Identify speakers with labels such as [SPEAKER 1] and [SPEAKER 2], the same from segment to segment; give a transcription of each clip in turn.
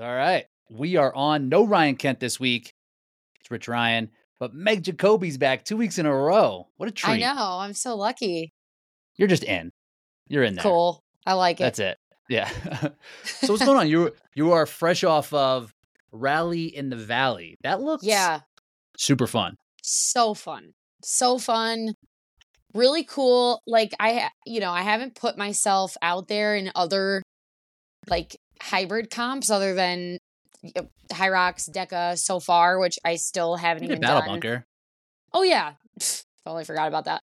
[SPEAKER 1] All right. We are on no Ryan Kent this week. It's Rich Ryan, but Meg Jacoby's back two weeks in a row. What a treat.
[SPEAKER 2] I know. I'm so lucky.
[SPEAKER 1] You're just in. You're in there.
[SPEAKER 2] Cool. I like it.
[SPEAKER 1] That's it. Yeah. so what's going on? You you are fresh off of Rally in the Valley. That looks
[SPEAKER 2] Yeah.
[SPEAKER 1] super fun.
[SPEAKER 2] So fun. So fun. Really cool. Like I you know, I haven't put myself out there in other like hybrid comps other than Rocks, DEKA so far, which I still haven't even
[SPEAKER 1] Battle
[SPEAKER 2] done.
[SPEAKER 1] Bunker.
[SPEAKER 2] Oh yeah. totally forgot about that.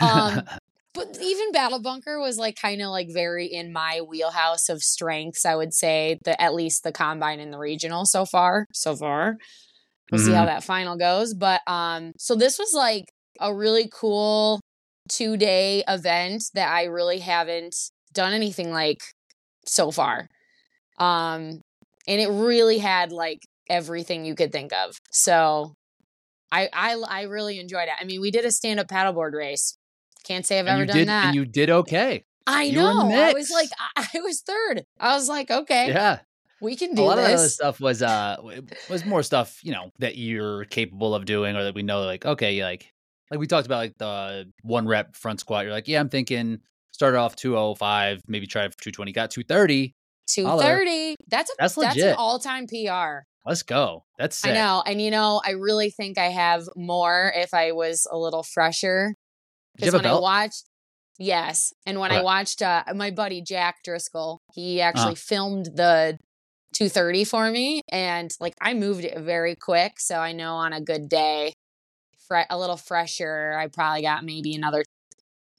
[SPEAKER 2] Um, But even Battle Bunker was like kind of like very in my wheelhouse of strengths, I would say, the at least the combine and the regional so far. So far. We'll see how that final goes. But um, so this was like a really cool two day event that I really haven't done anything like so far. Um, and it really had like everything you could think of. So I I I really enjoyed it. I mean, we did a stand up paddleboard race. Can't say I've
[SPEAKER 1] and
[SPEAKER 2] ever
[SPEAKER 1] you
[SPEAKER 2] did that.
[SPEAKER 1] and you did okay.
[SPEAKER 2] I
[SPEAKER 1] you were in the
[SPEAKER 2] know. I was like, I, I was third. I was like, okay,
[SPEAKER 1] Yeah.
[SPEAKER 2] we can do.
[SPEAKER 1] a lot of other stuff was uh was more stuff you know that you're capable of doing or that we know like okay like like we talked about like the one rep front squat you're like yeah i'm thinking start off 205 maybe try for 220 got 230
[SPEAKER 2] Two
[SPEAKER 1] holler.
[SPEAKER 2] That's a
[SPEAKER 1] That's
[SPEAKER 2] that's, an all time PR.
[SPEAKER 1] let's go that's sick.
[SPEAKER 2] I know, and you know, I really think I have more if I was a little fresher.
[SPEAKER 1] You
[SPEAKER 2] Because
[SPEAKER 1] have a
[SPEAKER 2] when I watched, yes, and when I watched uh, my buddy Jack Driscoll, he actually
[SPEAKER 1] Uh-huh.
[SPEAKER 2] filmed the 230 for me, and like I moved it very quick, so I know on a good day, fre- a little fresher, I probably got maybe another,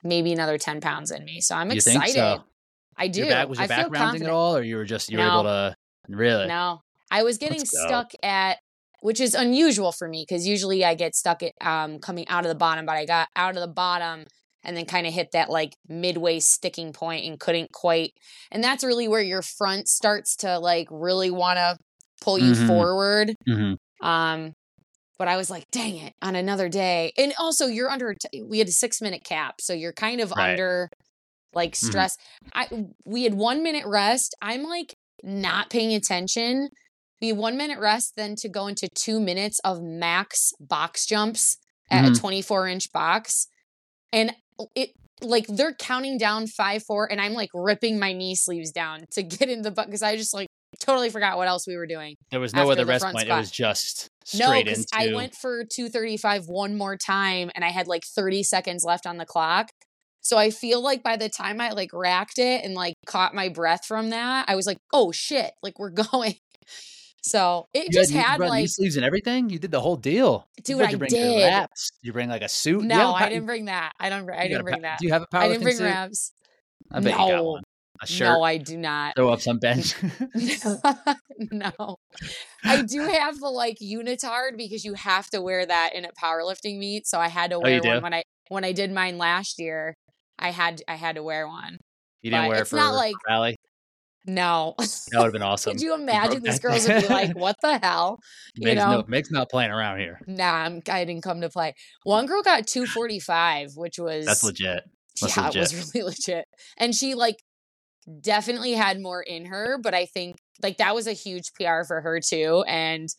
[SPEAKER 2] maybe another 10 pounds in me. So I'm
[SPEAKER 1] you
[SPEAKER 2] excited.
[SPEAKER 1] think so
[SPEAKER 2] I do.
[SPEAKER 1] your back was your
[SPEAKER 2] I
[SPEAKER 1] back
[SPEAKER 2] feel
[SPEAKER 1] rounding
[SPEAKER 2] confident.
[SPEAKER 1] at all or you were just you were able to really
[SPEAKER 2] No, I was getting stuck at, which is unusual for me because usually I get stuck at um coming out of the bottom, but I got out of the bottom and then kind of hit that like midway sticking point and couldn't quite. And that's really where your front starts to like really want to pull you
[SPEAKER 1] Mhm.
[SPEAKER 2] forward.
[SPEAKER 1] Mhm.
[SPEAKER 2] Um, but I was like, dang it, on another day. And also, you're under. t- We had a six minute cap, so you're kind of
[SPEAKER 1] Right.
[SPEAKER 2] under like
[SPEAKER 1] Mhm.
[SPEAKER 2] stress. I we had one minute rest. I'm like not paying attention. We had one minute rest, then to go into two minutes of max box jumps at
[SPEAKER 1] Mhm.
[SPEAKER 2] a 24 inch box, and it like they're counting down five four, and I'm like ripping my knee sleeves down to get in the butt because I just like totally forgot what else we were doing.
[SPEAKER 1] there was no other
[SPEAKER 2] the
[SPEAKER 1] rest point it was just
[SPEAKER 2] No,
[SPEAKER 1] straight
[SPEAKER 2] because
[SPEAKER 1] into
[SPEAKER 2] I went for 235 one more time and I had like 30 seconds left on the clock. So I feel like by the time I like racked it and like caught my breath from that, I was like, oh shit, like we're going. So it
[SPEAKER 1] you
[SPEAKER 2] just
[SPEAKER 1] knee-
[SPEAKER 2] had like,
[SPEAKER 1] sleeves and everything you did the whole deal
[SPEAKER 2] dude, I did.
[SPEAKER 1] wraps. you bring like a suit
[SPEAKER 2] No,
[SPEAKER 1] a
[SPEAKER 2] I didn't bring that. I don't, I
[SPEAKER 1] you got a
[SPEAKER 2] didn't bring that.
[SPEAKER 1] do you have a
[SPEAKER 2] I didn't bring
[SPEAKER 1] suit?
[SPEAKER 2] wraps.
[SPEAKER 1] I bet you got one. A shirt.
[SPEAKER 2] No, I do not.
[SPEAKER 1] Throw up some bench.
[SPEAKER 2] no. I do have the like unitard because you have to wear that in a powerlifting meet. So I had to
[SPEAKER 1] Oh,
[SPEAKER 2] wear one
[SPEAKER 1] do?
[SPEAKER 2] when I when I did mine last year. I had I had to wear one.
[SPEAKER 1] you didn't
[SPEAKER 2] but
[SPEAKER 1] wear it for
[SPEAKER 2] not like-
[SPEAKER 1] rally.
[SPEAKER 2] No.
[SPEAKER 1] That would have been awesome.
[SPEAKER 2] Could you imagine these girls would be like, "What the hell?" You
[SPEAKER 1] Meg's,
[SPEAKER 2] know?
[SPEAKER 1] no, Meg's not playing around here.
[SPEAKER 2] Nah, I'm, I didn't come to play. One girl got 245, which was
[SPEAKER 1] That's legit. That's
[SPEAKER 2] yeah,
[SPEAKER 1] legit.
[SPEAKER 2] it was really legit. And she like definitely had more in her, but I think like that was a huge PR for her too. And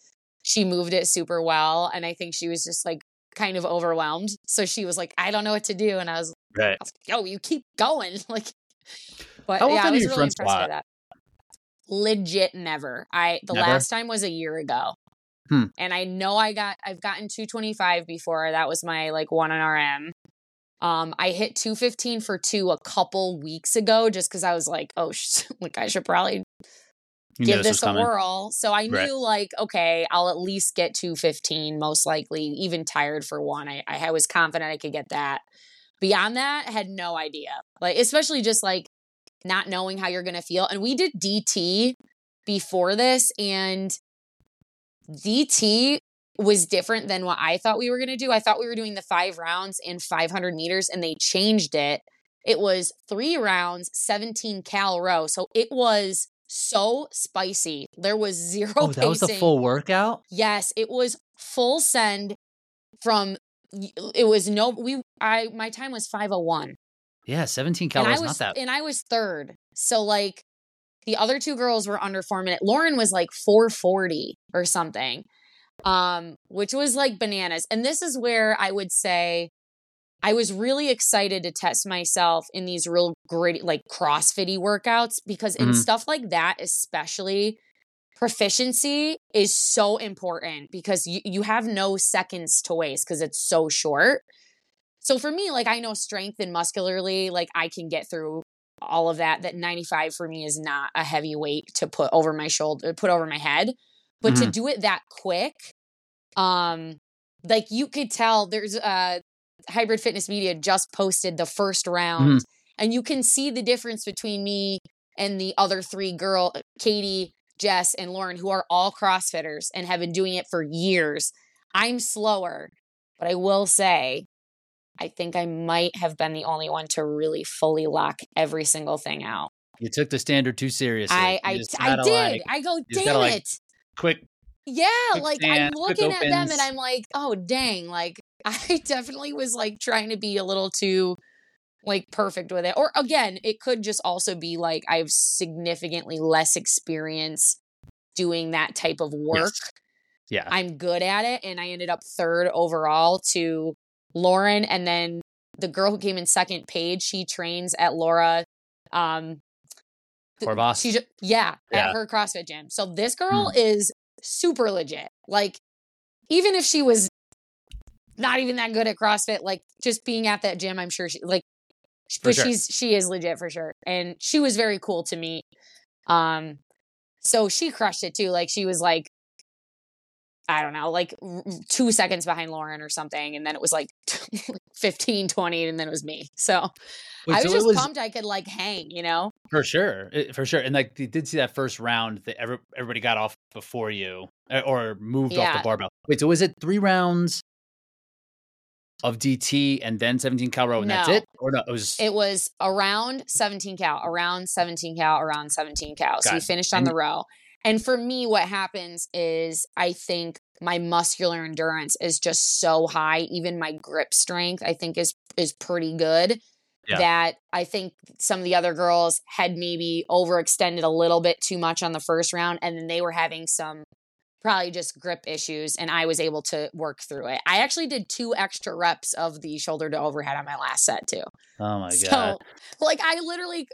[SPEAKER 2] she moved it super well. And I think she was just like kind of overwhelmed. So she was like, I don't know what to do. And I was,
[SPEAKER 1] Right.
[SPEAKER 2] I was like, yo, you keep going. Like, but
[SPEAKER 1] How
[SPEAKER 2] yeah, I was really impressed by that. Legit never. I the
[SPEAKER 1] Never?
[SPEAKER 2] last time was a year ago.
[SPEAKER 1] Hmm.
[SPEAKER 2] And I know I got I've gotten 225 before. That was my like one on RM. Um, I hit 215 for two a couple weeks ago just because I was like, oh, sh- like I should probably
[SPEAKER 1] You
[SPEAKER 2] give
[SPEAKER 1] this
[SPEAKER 2] this a
[SPEAKER 1] coming.
[SPEAKER 2] whirl. So I
[SPEAKER 1] Right.
[SPEAKER 2] knew like, okay, I'll at least get 215, most likely, even tired for one. I, I was confident I could get that. Beyond that, I had no idea. Like, especially just like not knowing how you're gonna feel. And we did DT before this, and DT was different than what I thought we were gonna do. I thought we were doing the five rounds in 500 meters, and they changed it. It was three rounds, 17 cal row. So it was so spicy. There was zero
[SPEAKER 1] Oh, that was the full workout?
[SPEAKER 2] Yes, it was full send from it was no we I my time was 501.
[SPEAKER 1] Yeah, 17
[SPEAKER 2] And
[SPEAKER 1] calories,
[SPEAKER 2] was
[SPEAKER 1] not that.
[SPEAKER 2] and I was third. So like The other two girls were under four minutes. Lauren was like 440 or something, um, which was like bananas. And this is where I would say I was really excited to test myself in these real gritty, like CrossFitty workouts because in
[SPEAKER 1] Mhm.
[SPEAKER 2] stuff like that, especially proficiency is so important because you, you have no seconds to waste because it's so short. So for me, like I know strength and muscularly, like I can get through all of that. That 95 for me is not a heavy weight to put over my shoulder, put over my head. But to
[SPEAKER 1] Mhm.
[SPEAKER 2] do it that quick, um, like you could tell there's uh hybrid fitness media just posted the first round and you can see the difference between me and the other three girl katie jess and lauren who are all crossfitters and have been doing it for years i'm slower but i will say i think i might have been the only one to really fully lock every single thing out
[SPEAKER 1] You took the standard too seriously.
[SPEAKER 2] i I, I did
[SPEAKER 1] like,
[SPEAKER 2] i go damn
[SPEAKER 1] gotta, like,
[SPEAKER 2] it
[SPEAKER 1] quick.
[SPEAKER 2] Yeah, like I'm looking at them and I'm like, oh dang, like I definitely was like trying to be a little too like perfect with it. Or again, it could just also be like I have significantly less experience doing that type of work.
[SPEAKER 1] Yes. Yeah.
[SPEAKER 2] I'm good at it and I ended up third overall to Lauren and then the girl who came in second, Paige, she trains at Laura um
[SPEAKER 1] Corvas?
[SPEAKER 2] She just yeah,
[SPEAKER 1] Yeah.
[SPEAKER 2] at her CrossFit gym. So this girl is super legit. Like even if she was not even that good at CrossFit, like just being at that gym, I'm sure she like but
[SPEAKER 1] sure.
[SPEAKER 2] she's she is legit for sure. And she was very cool to meet. Um so she crushed it too. Like she was like I don't know, like r- r- 2 seconds behind Lauren or something and then it was like 15 20 and then it was me. So
[SPEAKER 1] Wait,
[SPEAKER 2] I was just
[SPEAKER 1] was-
[SPEAKER 2] pumped I could like hang, you know?
[SPEAKER 1] For sure, it- for sure, and like they did see that first round that every, everybody got off before you uh, or moved off the barbell. Wait, so was it three rounds of DT and then 17 cal row and that's it, or no? It was
[SPEAKER 2] It was around 17 cal, around 17 cal, around 17 cal. So
[SPEAKER 1] Got it.
[SPEAKER 2] finished on
[SPEAKER 1] And-
[SPEAKER 2] the row. And for me, what happens is I think my muscular endurance is just so high. Even my grip strength, I think, is is pretty good.
[SPEAKER 1] Yeah.
[SPEAKER 2] That I think some of the other girls had maybe overextended a little bit too much on the first round, and then they were having some probably just grip issues, and I was able to work through it. I actually did two extra reps of the shoulder to overhead on my last set too.
[SPEAKER 1] oh my
[SPEAKER 2] So,
[SPEAKER 1] god,
[SPEAKER 2] like, I literally,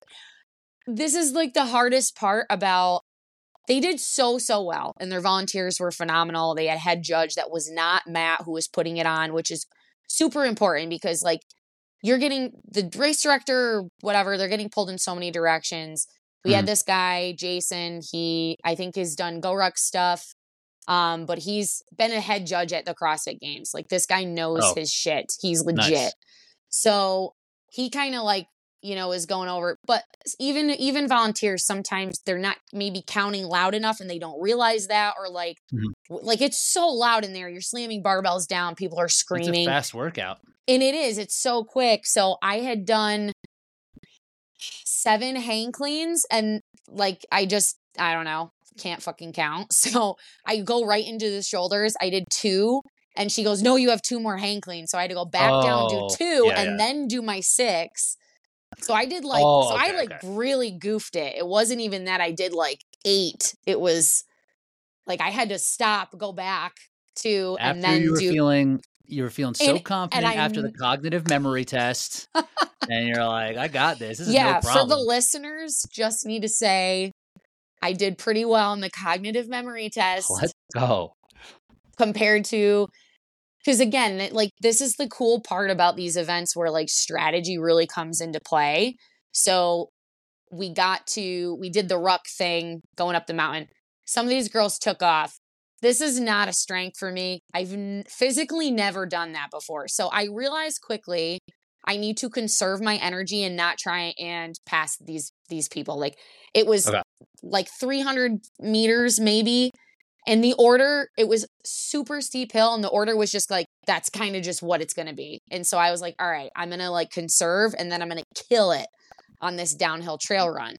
[SPEAKER 2] this is like the hardest part about. They did so so well, and their volunteers were phenomenal. They had head judge that was not Matt who was putting it on, which is super important because like you're getting the race director, or whatever. They're getting pulled in so many directions. We had
[SPEAKER 1] Mhm.
[SPEAKER 2] this guy, Jason. He I think has done GORUCK stuff. Um, but he's been a head judge at the CrossFit Games. Like this guy knows
[SPEAKER 1] Oh.
[SPEAKER 2] his shit. He's
[SPEAKER 1] Nice.
[SPEAKER 2] legit. So he kind of like you know is going over but even even volunteers sometimes they're not maybe counting loud enough and they don't realize that or like
[SPEAKER 1] Mhm.
[SPEAKER 2] like it's so loud in there. You're slamming barbells down people are
[SPEAKER 1] it's a
[SPEAKER 2] screaming.
[SPEAKER 1] fast workout.
[SPEAKER 2] and it is it's so quick. So i had done seven hang cleans and like i just i don't know can't fucking count. So i go right into the shoulders. I did two and she goes no you have two more hang cleans. So i had to go back down
[SPEAKER 1] Oh,
[SPEAKER 2] do two
[SPEAKER 1] yeah,
[SPEAKER 2] and
[SPEAKER 1] yeah.
[SPEAKER 2] then do my six so i did like
[SPEAKER 1] Oh,
[SPEAKER 2] so i like
[SPEAKER 1] okay.
[SPEAKER 2] really goofed it it wasn't even that i did like eight it was like i had to stop go back to
[SPEAKER 1] After
[SPEAKER 2] and then
[SPEAKER 1] you were
[SPEAKER 2] do
[SPEAKER 1] feeling, you were feeling so
[SPEAKER 2] And-
[SPEAKER 1] confident
[SPEAKER 2] I
[SPEAKER 1] after the cognitive memory test, and you're like, I got this. This is
[SPEAKER 2] yeah,
[SPEAKER 1] no
[SPEAKER 2] for the listeners, just need to say I did pretty well in the cognitive memory test
[SPEAKER 1] Let's go.
[SPEAKER 2] compared to because again, like this is the cool part about these events where like strategy really comes into play. So we got to we did the ruck thing going up the mountain. Some of these girls took off. This is not a strength for me. I've n- physically never done that before. So I realized quickly I need to conserve my energy and not try and pass these these people. Like it was
[SPEAKER 1] Okay.
[SPEAKER 2] like 300 meters maybe. And the order, it was super steep hill, and the order was just like, that's kind of just what it's gonna be. And so I was like, all right, I'm gonna like conserve and then I'm gonna kill it on this downhill trail run,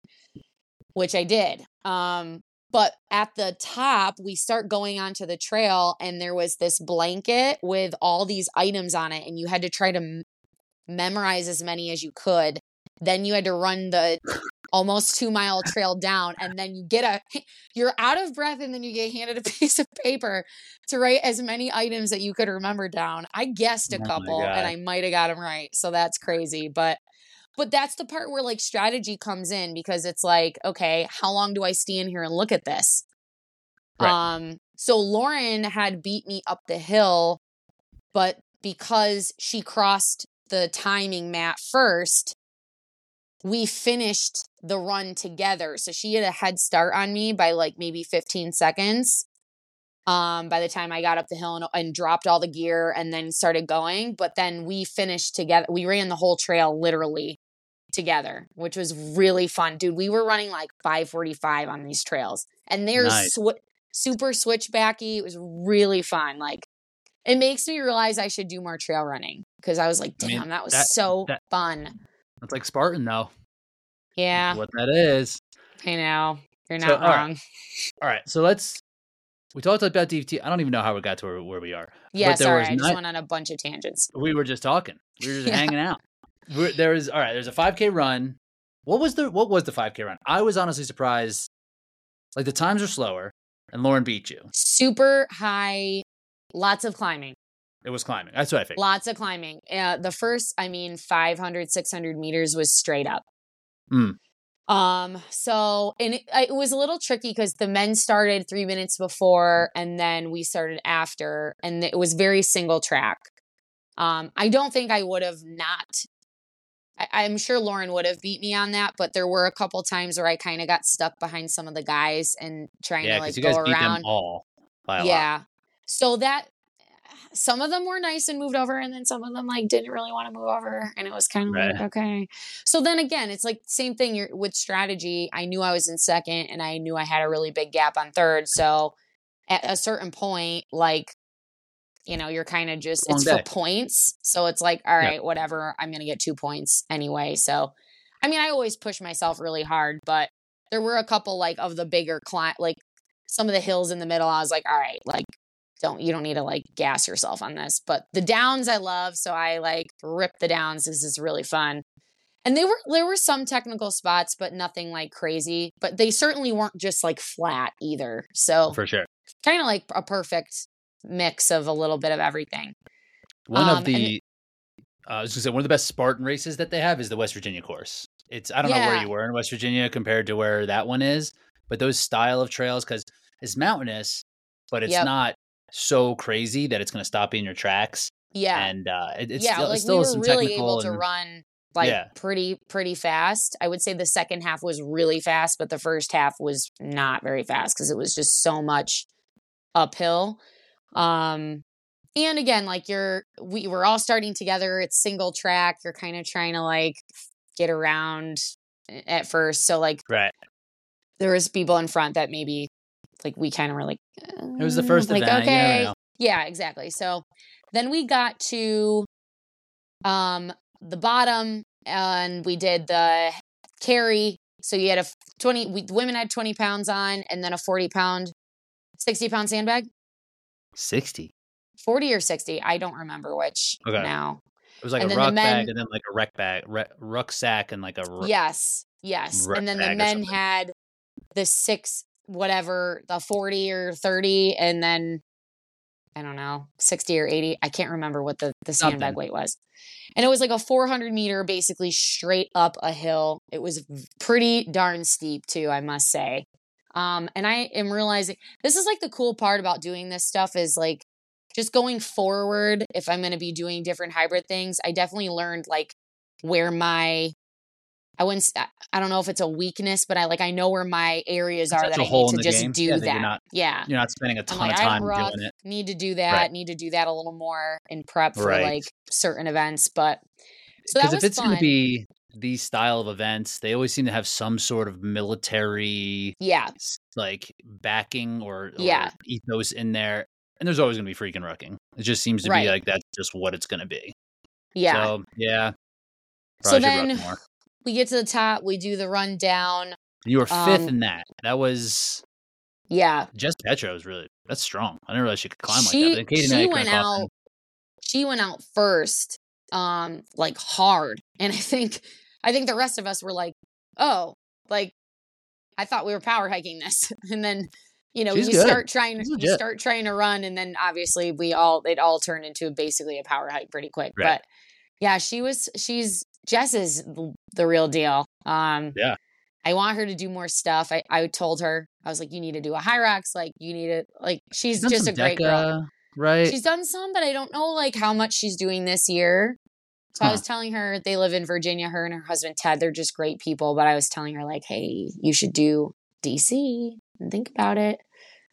[SPEAKER 2] which I did. Um, but at the top, we start going onto the trail, and there was this blanket with all these items on it, and you had to try to m- memorize as many as you could. Then you had to run the almost two mile trail down, and then you get a you're out of breath, and then you get handed a piece of paper to write as many items that you could remember down. I guessed a
[SPEAKER 1] Oh
[SPEAKER 2] couple, and I might have got them right, so that's crazy. But but that's the part where like strategy comes in because it's like, okay, how long do I stand here and look at this?
[SPEAKER 1] Right.
[SPEAKER 2] Um, so Lauren had beat me up the hill, but because she crossed the timing mat first, we finished the run together. So she had a head start on me by like maybe 15 seconds. Um, by the time I got up the hill and, and dropped all the gear and then started going, but then we finished together. We ran the whole trail literally together, which was really fun, dude. We were running like 545 on these trails, and they're
[SPEAKER 1] Nice.
[SPEAKER 2] swi- super switchbacky. It was really fun. Like, it makes me realize I should do more trail running because I was like,
[SPEAKER 1] I mean,
[SPEAKER 2] damn, that was
[SPEAKER 1] that-
[SPEAKER 2] so
[SPEAKER 1] that-
[SPEAKER 2] fun.
[SPEAKER 1] It's like Spartan though.
[SPEAKER 2] Yeah,
[SPEAKER 1] What that is.
[SPEAKER 2] I know. You're not
[SPEAKER 1] all right.
[SPEAKER 2] wrong.
[SPEAKER 1] All right. So let's. We talked about DVT. I don't even know how we got to where, where we are.
[SPEAKER 2] Yeah,
[SPEAKER 1] but there
[SPEAKER 2] sorry.
[SPEAKER 1] was
[SPEAKER 2] I just went on a bunch of tangents.
[SPEAKER 1] We were just talking. We were just
[SPEAKER 2] Yeah.
[SPEAKER 1] hanging out. We're, there is all right. There's a 5K run. What was the what was the 5K run? I was honestly surprised. Like the times are slower, and Lauren beat you.
[SPEAKER 2] Super high, lots of climbing.
[SPEAKER 1] It was climbing. That's what I think.
[SPEAKER 2] Lots of climbing. Uh, the first, I mean, 500, 600 meters was straight up.
[SPEAKER 1] Mm.
[SPEAKER 2] Um, so, and it, it was a little tricky because the men started three minutes before and then we started after, and it was very single track. Um, I don't think I would have not. I, I'm sure Lauren would have beat me on that, but there were a couple times where I kind of got stuck behind some of the guys and trying
[SPEAKER 1] Yeah,
[SPEAKER 2] to like
[SPEAKER 1] because you guys
[SPEAKER 2] go
[SPEAKER 1] beat
[SPEAKER 2] around
[SPEAKER 1] them all. By a lot.
[SPEAKER 2] yeah so that some of them were nice and moved over and then some of them like didn't really want to move over and it was kind of like okay so then again it's like same thing you're, with strategy i knew i was in second and i knew i had a really big gap on third so at a certain point like you know you're kind of just
[SPEAKER 1] Long
[SPEAKER 2] it's
[SPEAKER 1] day.
[SPEAKER 2] for points so it's like all right Yeah. whatever i'm gonna get two points anyway so i mean i always push myself really hard but there were a couple like of the bigger climb like some of the hills in the middle i was like all right like don't you don't need to like gas yourself on this but the downs i love so i like rip the downs this is really fun and they were there were some technical spots but nothing like crazy but they certainly weren't just like flat either so
[SPEAKER 1] for sure.
[SPEAKER 2] kind of like a perfect mix of a little bit of everything
[SPEAKER 1] One
[SPEAKER 2] Um,
[SPEAKER 1] of the, uh, I was gonna say one of the best Spartan races that they have is the West Virginia course. It's I don't know where you were in West Virginia compared to where that one is, but those style of trails because it's mountainous, but it's
[SPEAKER 2] Yep.
[SPEAKER 1] not so crazy that it's gonna stop you in your tracks.
[SPEAKER 2] yeah
[SPEAKER 1] And uh, it, it's
[SPEAKER 2] yeah
[SPEAKER 1] still,
[SPEAKER 2] like
[SPEAKER 1] it's still
[SPEAKER 2] we were really able to run like
[SPEAKER 1] Yeah.
[SPEAKER 2] pretty pretty fast i would say the second half was really fast but the first half was not very fast because it was just so much uphill um and again like you're we were all starting together it's single track you're kind of trying to like get around at first so like
[SPEAKER 1] right.
[SPEAKER 2] there was people in front that maybe like we kind of were like
[SPEAKER 1] It was the
[SPEAKER 2] "Uh,"
[SPEAKER 1] first
[SPEAKER 2] like
[SPEAKER 1] event.
[SPEAKER 2] Okay
[SPEAKER 1] know.
[SPEAKER 2] yeah, exactly. So then we got to um the bottom and we did the carry. So you had a 20 we women had 20 pounds on and then a 40 pound 60 pound sandbag.
[SPEAKER 1] Sixty.
[SPEAKER 2] 40 or 60. I don't remember which
[SPEAKER 1] Okay.
[SPEAKER 2] now.
[SPEAKER 1] It was like
[SPEAKER 2] And
[SPEAKER 1] a ruck
[SPEAKER 2] men-
[SPEAKER 1] bag and then like a wreck bag, re- rucksack and like a
[SPEAKER 2] Yes. Yes. And then the men had the six whatever, the 40 or 30 and then I don't know, 60 or 80. I can't remember what the, the sandbag
[SPEAKER 1] Something.
[SPEAKER 2] weight was. And it was like a 400 meter, basically straight up a hill. It was pretty darn steep, too, I must say. Um, and I am realizing this is like the cool part about doing this stuff is like just going forward. If I'm going to be doing different hybrid things, I definitely learned like where my I wouldn't. I don't know if it's a weakness, but I like I know where my areas are that I need to just
[SPEAKER 1] game.
[SPEAKER 2] do
[SPEAKER 1] Yeah, that you're not-
[SPEAKER 2] yeah,
[SPEAKER 1] You're not spending a ton
[SPEAKER 2] like
[SPEAKER 1] of
[SPEAKER 2] I'm
[SPEAKER 1] time
[SPEAKER 2] rough.
[SPEAKER 1] doing it.
[SPEAKER 2] Need to do that.
[SPEAKER 1] Right.
[SPEAKER 2] Need to do that a little more in prep for
[SPEAKER 1] Right.
[SPEAKER 2] like certain events. But so that
[SPEAKER 1] Because if it's going to be these style of events, they always seem to have some sort of military
[SPEAKER 2] yeah,
[SPEAKER 1] like backing or, or
[SPEAKER 2] Yeah.
[SPEAKER 1] ethos in there. And there's always going to be freaking rucking. It just seems to
[SPEAKER 2] Right.
[SPEAKER 1] be like that's just what it's going to be.
[SPEAKER 2] yeah.
[SPEAKER 1] So, yeah.
[SPEAKER 2] So then
[SPEAKER 1] more.
[SPEAKER 2] We get to the top. We do the run down.
[SPEAKER 1] You were fifth
[SPEAKER 2] um,
[SPEAKER 1] in that. That was
[SPEAKER 2] Yeah,
[SPEAKER 1] Jess Petro's really that's strong. I didn't realize she could climb
[SPEAKER 2] she
[SPEAKER 1] like that. But Katie and I
[SPEAKER 2] she went out. She went out first, um, like hard, and I think I think the rest of us were like, oh, like I thought we were power hiking this, and then you know
[SPEAKER 1] She's
[SPEAKER 2] you
[SPEAKER 1] good.
[SPEAKER 2] start trying to start trying to run, and then obviously we all it all turned into basically a power hike pretty quick.
[SPEAKER 1] Right.
[SPEAKER 2] But yeah, she was she's Jess is the- real deal. Um,
[SPEAKER 1] Yeah.
[SPEAKER 2] I want her to do more stuff. I I told her I was like, you need to do a Hyrox, like you need to like she's
[SPEAKER 1] Done
[SPEAKER 2] just a great girl.
[SPEAKER 1] Right?
[SPEAKER 2] She's done some, but I don't know like how much she's doing this year. So I was telling her they live in Virginia, her and her husband Ted, they're just great people. But I was telling her like, hey, you should do DC and think about it.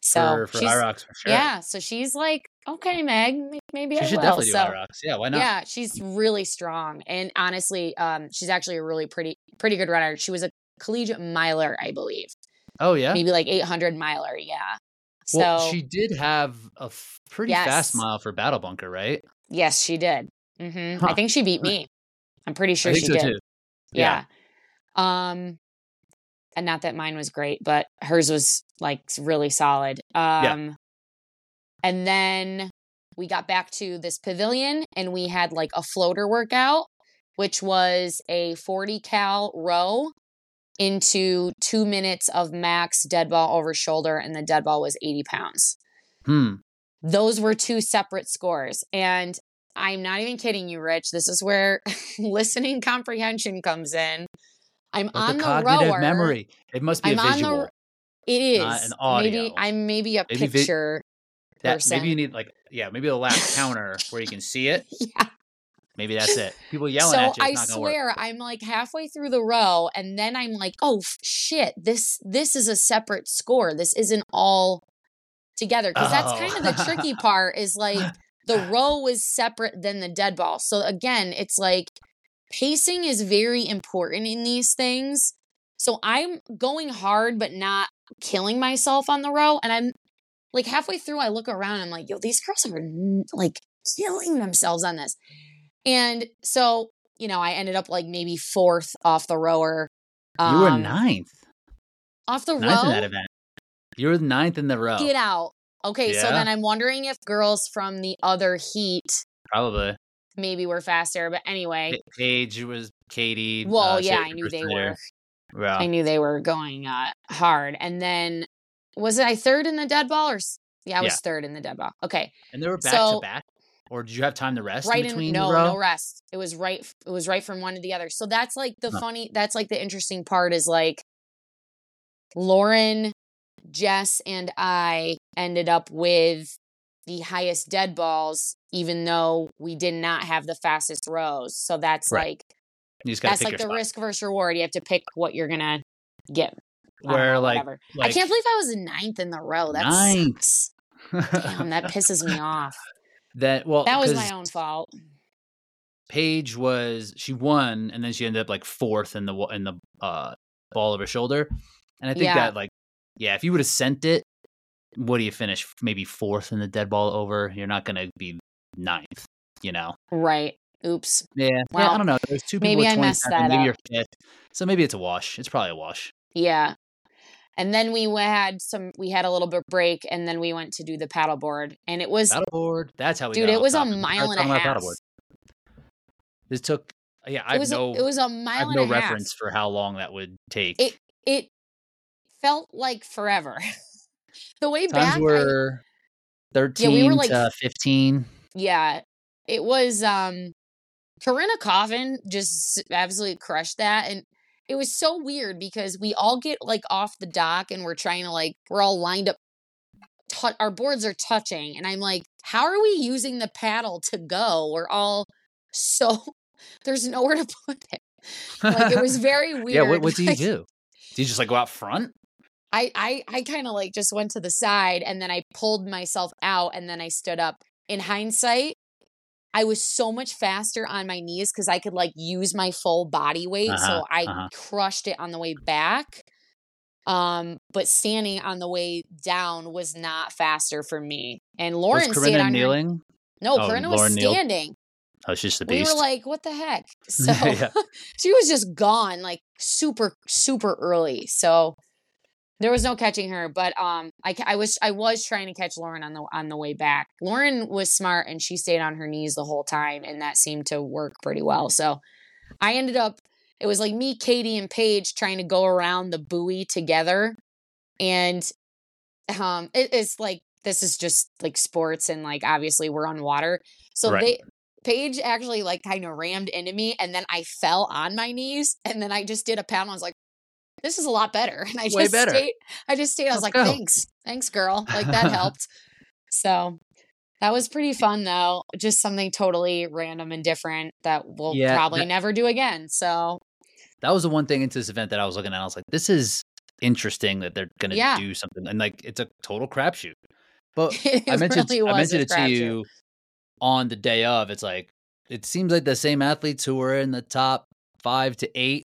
[SPEAKER 2] So
[SPEAKER 1] for, for
[SPEAKER 2] she's
[SPEAKER 1] rocks for sure.
[SPEAKER 2] yeah, so she's like, okay, Meg, maybe
[SPEAKER 1] she
[SPEAKER 2] I
[SPEAKER 1] should
[SPEAKER 2] will.
[SPEAKER 1] definitely do
[SPEAKER 2] so
[SPEAKER 1] rocks. Yeah, why not?
[SPEAKER 2] yeah, she's really strong, and honestly, um, she's actually a really pretty pretty good runner. She was a collegiate miler, I believe,
[SPEAKER 1] Oh yeah.
[SPEAKER 2] maybe like eight hundred miler. Yeah. So
[SPEAKER 1] well, she did have a pretty
[SPEAKER 2] Yes.
[SPEAKER 1] fast mile for Battle Bunker, right?
[SPEAKER 2] yes, she did. hmm I think she beat me. I'm pretty sure she
[SPEAKER 1] so
[SPEAKER 2] did.
[SPEAKER 1] too.
[SPEAKER 2] Yeah.
[SPEAKER 1] Yeah.
[SPEAKER 2] Um and not that mine was great, but hers was like really solid. Um and then we got back to this pavilion and we had like a floater workout, which was a 40 cal row into two minutes of max dead ball over shoulder, and the dead ball was 80 pounds
[SPEAKER 1] Hmm.
[SPEAKER 2] those were two separate scores. And I'm not even kidding you, Rich. This is where listening comprehension comes in. I'm
[SPEAKER 1] But
[SPEAKER 2] on
[SPEAKER 1] the
[SPEAKER 2] the,
[SPEAKER 1] cognitive
[SPEAKER 2] rower.
[SPEAKER 1] memory. It must be
[SPEAKER 2] I'm
[SPEAKER 1] a
[SPEAKER 2] on
[SPEAKER 1] visual.
[SPEAKER 2] the. It is
[SPEAKER 1] not an audio.
[SPEAKER 2] maybe I'm maybe a
[SPEAKER 1] Maybe vi-
[SPEAKER 2] picture
[SPEAKER 1] that
[SPEAKER 2] person.
[SPEAKER 1] maybe you need like yeah, maybe the last counter where you can see it.
[SPEAKER 2] yeah.
[SPEAKER 1] Maybe that's it. People yelling
[SPEAKER 2] so
[SPEAKER 1] at you.
[SPEAKER 2] I
[SPEAKER 1] gonna work.
[SPEAKER 2] swear I'm like halfway through the row, and then I'm like, oh shit, this this is a separate score. This isn't all together because that's
[SPEAKER 1] Oh.
[SPEAKER 2] kind of the tricky part. Is like the row is separate than the dead ball. So again, it's like pacing is very important in these things. So I'm going hard, but not killing myself on the row, and I'm like halfway through. I look around, and I'm like, yo, these girls are like killing themselves on this. And so, you know, I ended up like maybe fourth off the rower.
[SPEAKER 1] you were
[SPEAKER 2] Um,
[SPEAKER 1] ninth.
[SPEAKER 2] off the
[SPEAKER 1] Ninth in that event. You were ninth in the row.
[SPEAKER 2] Get out. Okay, so then I'm wondering if girls from the other heat
[SPEAKER 1] Probably.
[SPEAKER 2] maybe were faster. But anyway,
[SPEAKER 1] Pa- Paige was Katie.
[SPEAKER 2] well,
[SPEAKER 1] uh,
[SPEAKER 2] yeah, I knew they
[SPEAKER 1] there.
[SPEAKER 2] were.
[SPEAKER 1] Yeah.
[SPEAKER 2] I knew they were going uh, hard. And then was I third in the dead ball or? Yeah, I was
[SPEAKER 1] Yeah.
[SPEAKER 2] third in the dead ball. Okay,
[SPEAKER 1] And they were back
[SPEAKER 2] So-
[SPEAKER 1] to back, or did you have time to rest
[SPEAKER 2] right
[SPEAKER 1] in
[SPEAKER 2] in no no rest. It was right. It was right from one to the other. So that's like the
[SPEAKER 1] Huh.
[SPEAKER 2] funny. That's like the interesting part is like Lauren, Jess, and I ended up with the highest dead balls, even though we did not have the fastest rows. So that's
[SPEAKER 1] Right.
[SPEAKER 2] like that's like the
[SPEAKER 1] spot.
[SPEAKER 2] risk versus reward. You have to pick what you're gonna get.
[SPEAKER 1] Where
[SPEAKER 2] know,
[SPEAKER 1] like, like
[SPEAKER 2] I can't believe I was ninth in the row. That
[SPEAKER 1] Ninth.
[SPEAKER 2] sucks. Damn, that pisses me off.
[SPEAKER 1] that well
[SPEAKER 2] That was my own fault.
[SPEAKER 1] Paige was she won and then she ended up like fourth in the in the uh ball of her shoulder, and I think
[SPEAKER 2] Yeah.
[SPEAKER 1] that like yeah, if you would have sent it, what do you finish? Maybe fourth in the dead ball over. You're not gonna be ninth, you know.
[SPEAKER 2] Right. Oops.
[SPEAKER 1] Yeah, yeah.
[SPEAKER 2] Well,
[SPEAKER 1] I don't know. There's two people.
[SPEAKER 2] maybe I messed
[SPEAKER 1] 27,
[SPEAKER 2] that
[SPEAKER 1] Maybe
[SPEAKER 2] up.
[SPEAKER 1] you're fifth, so maybe it's a wash. It's probably a wash.
[SPEAKER 2] Yeah. And then we had some, we had a little bit break and then we went to do the paddleboard. And it was,
[SPEAKER 1] Paddleboard. That's how we.
[SPEAKER 2] dude, it was a
[SPEAKER 1] topic. We
[SPEAKER 2] mile and a
[SPEAKER 1] talking about
[SPEAKER 2] half.
[SPEAKER 1] paddleboard. This took. Yeah, I
[SPEAKER 2] It was,
[SPEAKER 1] no.
[SPEAKER 2] a, it was a
[SPEAKER 1] I
[SPEAKER 2] mile
[SPEAKER 1] have
[SPEAKER 2] and
[SPEAKER 1] no
[SPEAKER 2] a half.
[SPEAKER 1] reference for how long that would take.
[SPEAKER 2] It, it felt like forever. the way
[SPEAKER 1] Times
[SPEAKER 2] back, I-
[SPEAKER 1] were thirteen
[SPEAKER 2] like-
[SPEAKER 1] to fifteen.
[SPEAKER 2] yeah, it was, um, Corinna Coffin just absolutely crushed that. And it was so weird because we all get like off the dock and we're trying to like, we're all lined up. tou- our boards are touching. And I'm like, how are we using the paddle to go? We're all so, there's nowhere to put it. Like it was very weird.
[SPEAKER 1] yeah. What, what do you
[SPEAKER 2] Like,
[SPEAKER 1] do? Do you just like go out front?
[SPEAKER 2] I I I kind of like just went to the side and then I pulled myself out and then I stood up. In hindsight, I was so much faster on my knees because I could like use my full body weight.
[SPEAKER 1] Uh-huh,
[SPEAKER 2] so I
[SPEAKER 1] uh-huh.
[SPEAKER 2] crushed it on the way back. Um, but standing on the way down was not faster for me. And Lauren
[SPEAKER 1] was Corinna
[SPEAKER 2] on her-
[SPEAKER 1] kneeling?
[SPEAKER 2] No,
[SPEAKER 1] Oh,
[SPEAKER 2] Corinna was
[SPEAKER 1] Lauren kneeled?
[SPEAKER 2] standing.
[SPEAKER 1] Oh, she's just a
[SPEAKER 2] We were like, what the heck? So she was just gone, like super, super early. So there was no catching her. But um, I, I was I was trying to catch Lauren on the on the way back. Lauren was smart and she stayed on her knees the whole time, and that seemed to work pretty well. So I ended up it was like me, Katie, and Paige trying to go around the buoy together. And um it is like this is just like sports and like obviously we're on water. So
[SPEAKER 1] Right.
[SPEAKER 2] they Paige actually like kind of rammed into me and then I fell on my knees and then I just did a pound. I was like, this is a lot better. And I
[SPEAKER 1] Way
[SPEAKER 2] just
[SPEAKER 1] better.
[SPEAKER 2] stayed. I just stayed. I was
[SPEAKER 1] Let's
[SPEAKER 2] like,
[SPEAKER 1] go.
[SPEAKER 2] thanks. Thanks, girl. Like that helped. So that was pretty fun though. Just something totally random and different that we'll
[SPEAKER 1] Yeah,
[SPEAKER 2] probably
[SPEAKER 1] that-
[SPEAKER 2] never do again. So
[SPEAKER 1] that was the one thing into this event that I was looking at. I was like, this is interesting that they're gonna
[SPEAKER 2] Yeah.
[SPEAKER 1] do something, and like it's a total crapshoot. But I mentioned
[SPEAKER 2] really
[SPEAKER 1] I mentioned it to you on the day of. It's like it seems like the same athletes who were in the top five to eight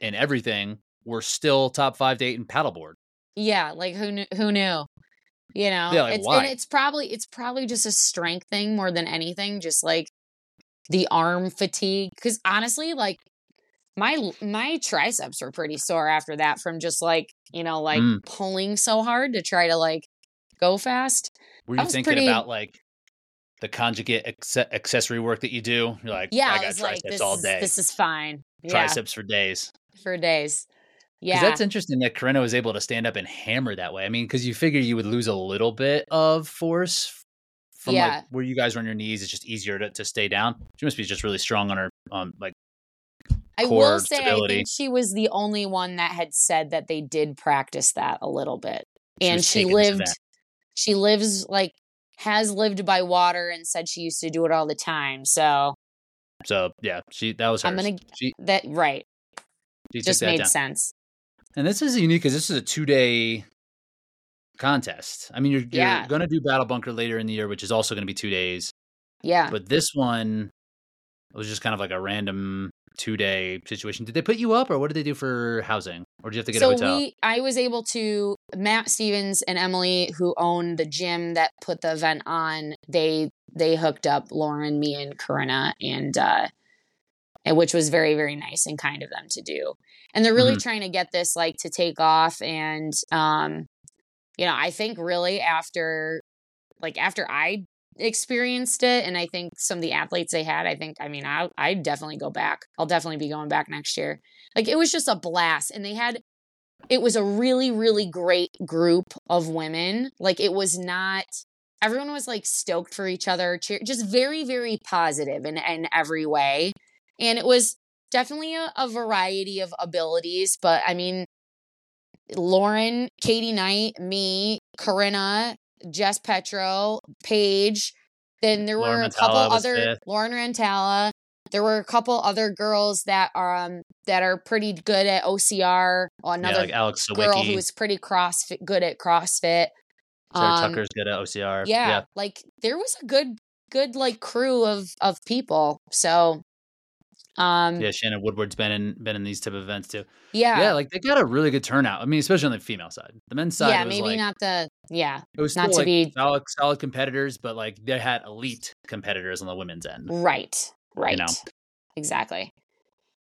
[SPEAKER 1] and everything were still top five to eight in paddleboard.
[SPEAKER 2] Yeah, like who knew? Who knew? You know,
[SPEAKER 1] Yeah, like,
[SPEAKER 2] it's
[SPEAKER 1] why?
[SPEAKER 2] and it's probably it's probably just a strength thing more than anything. Just like the arm fatigue. Because honestly, like my my triceps were pretty sore after that from just like you know like
[SPEAKER 1] Mm.
[SPEAKER 2] pulling so hard to try to like go fast.
[SPEAKER 1] Were you thinking
[SPEAKER 2] pretty-
[SPEAKER 1] about like the conjugate acce- accessory work that you do? You're like,
[SPEAKER 2] Yeah,
[SPEAKER 1] I
[SPEAKER 2] I,
[SPEAKER 1] got
[SPEAKER 2] like,
[SPEAKER 1] triceps
[SPEAKER 2] this
[SPEAKER 1] all
[SPEAKER 2] is
[SPEAKER 1] day,
[SPEAKER 2] this is fine. Yeah,
[SPEAKER 1] triceps for days.
[SPEAKER 2] for days. Yeah,
[SPEAKER 1] that's interesting that Corinna was able to stand up and hammer that way. I mean, because you figure you would lose a little bit of force from
[SPEAKER 2] Yeah.
[SPEAKER 1] like where you guys are on your knees. It's just easier to, to stay down. She must be just really strong on her, um, like
[SPEAKER 2] I
[SPEAKER 1] core
[SPEAKER 2] will say I think she was the only one that had said that they did practice that a little bit.
[SPEAKER 1] She
[SPEAKER 2] and she lived she lives like has lived by water and said she used to do it all the time. So
[SPEAKER 1] so yeah, she that was her.
[SPEAKER 2] I'm gonna-
[SPEAKER 1] she,
[SPEAKER 2] that right.
[SPEAKER 1] she
[SPEAKER 2] Just
[SPEAKER 1] that
[SPEAKER 2] made sense.
[SPEAKER 1] And this is unique because this is a two day contest. I mean, you're,
[SPEAKER 2] Yeah.
[SPEAKER 1] you're going to do Battle Bunker later in the year, which is also going to be two days.
[SPEAKER 2] Yeah.
[SPEAKER 1] But this one was just kind of like a random two day situation. Did they put you up, or what did they do for housing, or did you have to get
[SPEAKER 2] so
[SPEAKER 1] a hotel?
[SPEAKER 2] we I was able to Matt Stevens and Emily who own the gym that put the event on, they they hooked up Lauren, me and Corinna and uh and which was very very nice and kind of them to do. And they're really
[SPEAKER 1] Mhm.
[SPEAKER 2] trying to get this like to take off and um you know, I think really after like after I experienced it and I think some of the athletes they had, I think I mean I I definitely go back. I'll definitely be going back next year. Like it was just a blast and they had it was a really really great group of women. Like it was not everyone was like stoked for each other, cheer, just very very positive in in every way. And it was definitely a, a variety of abilities, but I mean Lauren, Katie Knight, me, Corinna, Jess Petro, Paige. Then there
[SPEAKER 1] Lauren
[SPEAKER 2] were a couple other
[SPEAKER 1] fifth.
[SPEAKER 2] Lauren Rantala. There were a couple other girls that are um that are pretty good at OCR. Or
[SPEAKER 1] yeah,
[SPEAKER 2] another
[SPEAKER 1] like Alex
[SPEAKER 2] girl who's pretty crossfit good at CrossFit.
[SPEAKER 1] Sarah
[SPEAKER 2] Um,
[SPEAKER 1] Tucker's good at OCR.
[SPEAKER 2] yeah, like there was a good good like crew of of people. So um
[SPEAKER 1] yeah, Shannon Woodward's been in been in these type of events too.
[SPEAKER 2] yeah.
[SPEAKER 1] Yeah, like they got a really good turnout. I mean, especially on the female side. The men's side,
[SPEAKER 2] yeah, maybe
[SPEAKER 1] like,
[SPEAKER 2] not the yeah,
[SPEAKER 1] It was
[SPEAKER 2] not to
[SPEAKER 1] like
[SPEAKER 2] be-
[SPEAKER 1] solid, solid competitors, but like they had elite competitors on the women's end.
[SPEAKER 2] right. Right.
[SPEAKER 1] know.
[SPEAKER 2] Exactly.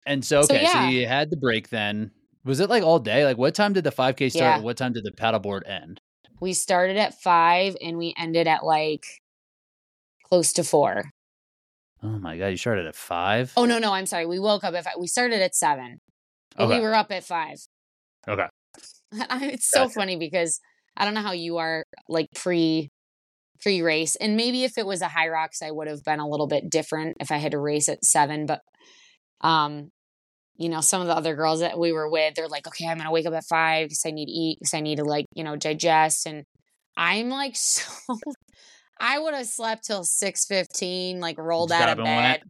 [SPEAKER 1] And so,
[SPEAKER 2] So,
[SPEAKER 1] okay, so,
[SPEAKER 2] yeah.
[SPEAKER 1] you had the break then. Was it like all day? Like, what time did the 5K start?
[SPEAKER 2] Yeah.
[SPEAKER 1] and What time did the paddleboard end?
[SPEAKER 2] We started at five and we ended at like close to four.
[SPEAKER 1] Oh my God, you started at five?
[SPEAKER 2] Oh no, no, I'm sorry. We woke up at five. We started at seven.
[SPEAKER 1] Okay.
[SPEAKER 2] we were up at five.
[SPEAKER 1] okay.
[SPEAKER 2] it's so
[SPEAKER 1] Gotcha.
[SPEAKER 2] funny because I don't know how you are like pre pre race, and maybe if it was a Hyrox, I would have been a little bit different if I had to race at seven. But um, you know, some of the other girls that we were with, they're like, okay, I'm gonna wake up at five because I need to eat because I need to like you know digest, and I'm like so. I would have slept till six fifteen, like rolled out of
[SPEAKER 1] up and went.
[SPEAKER 2] bed,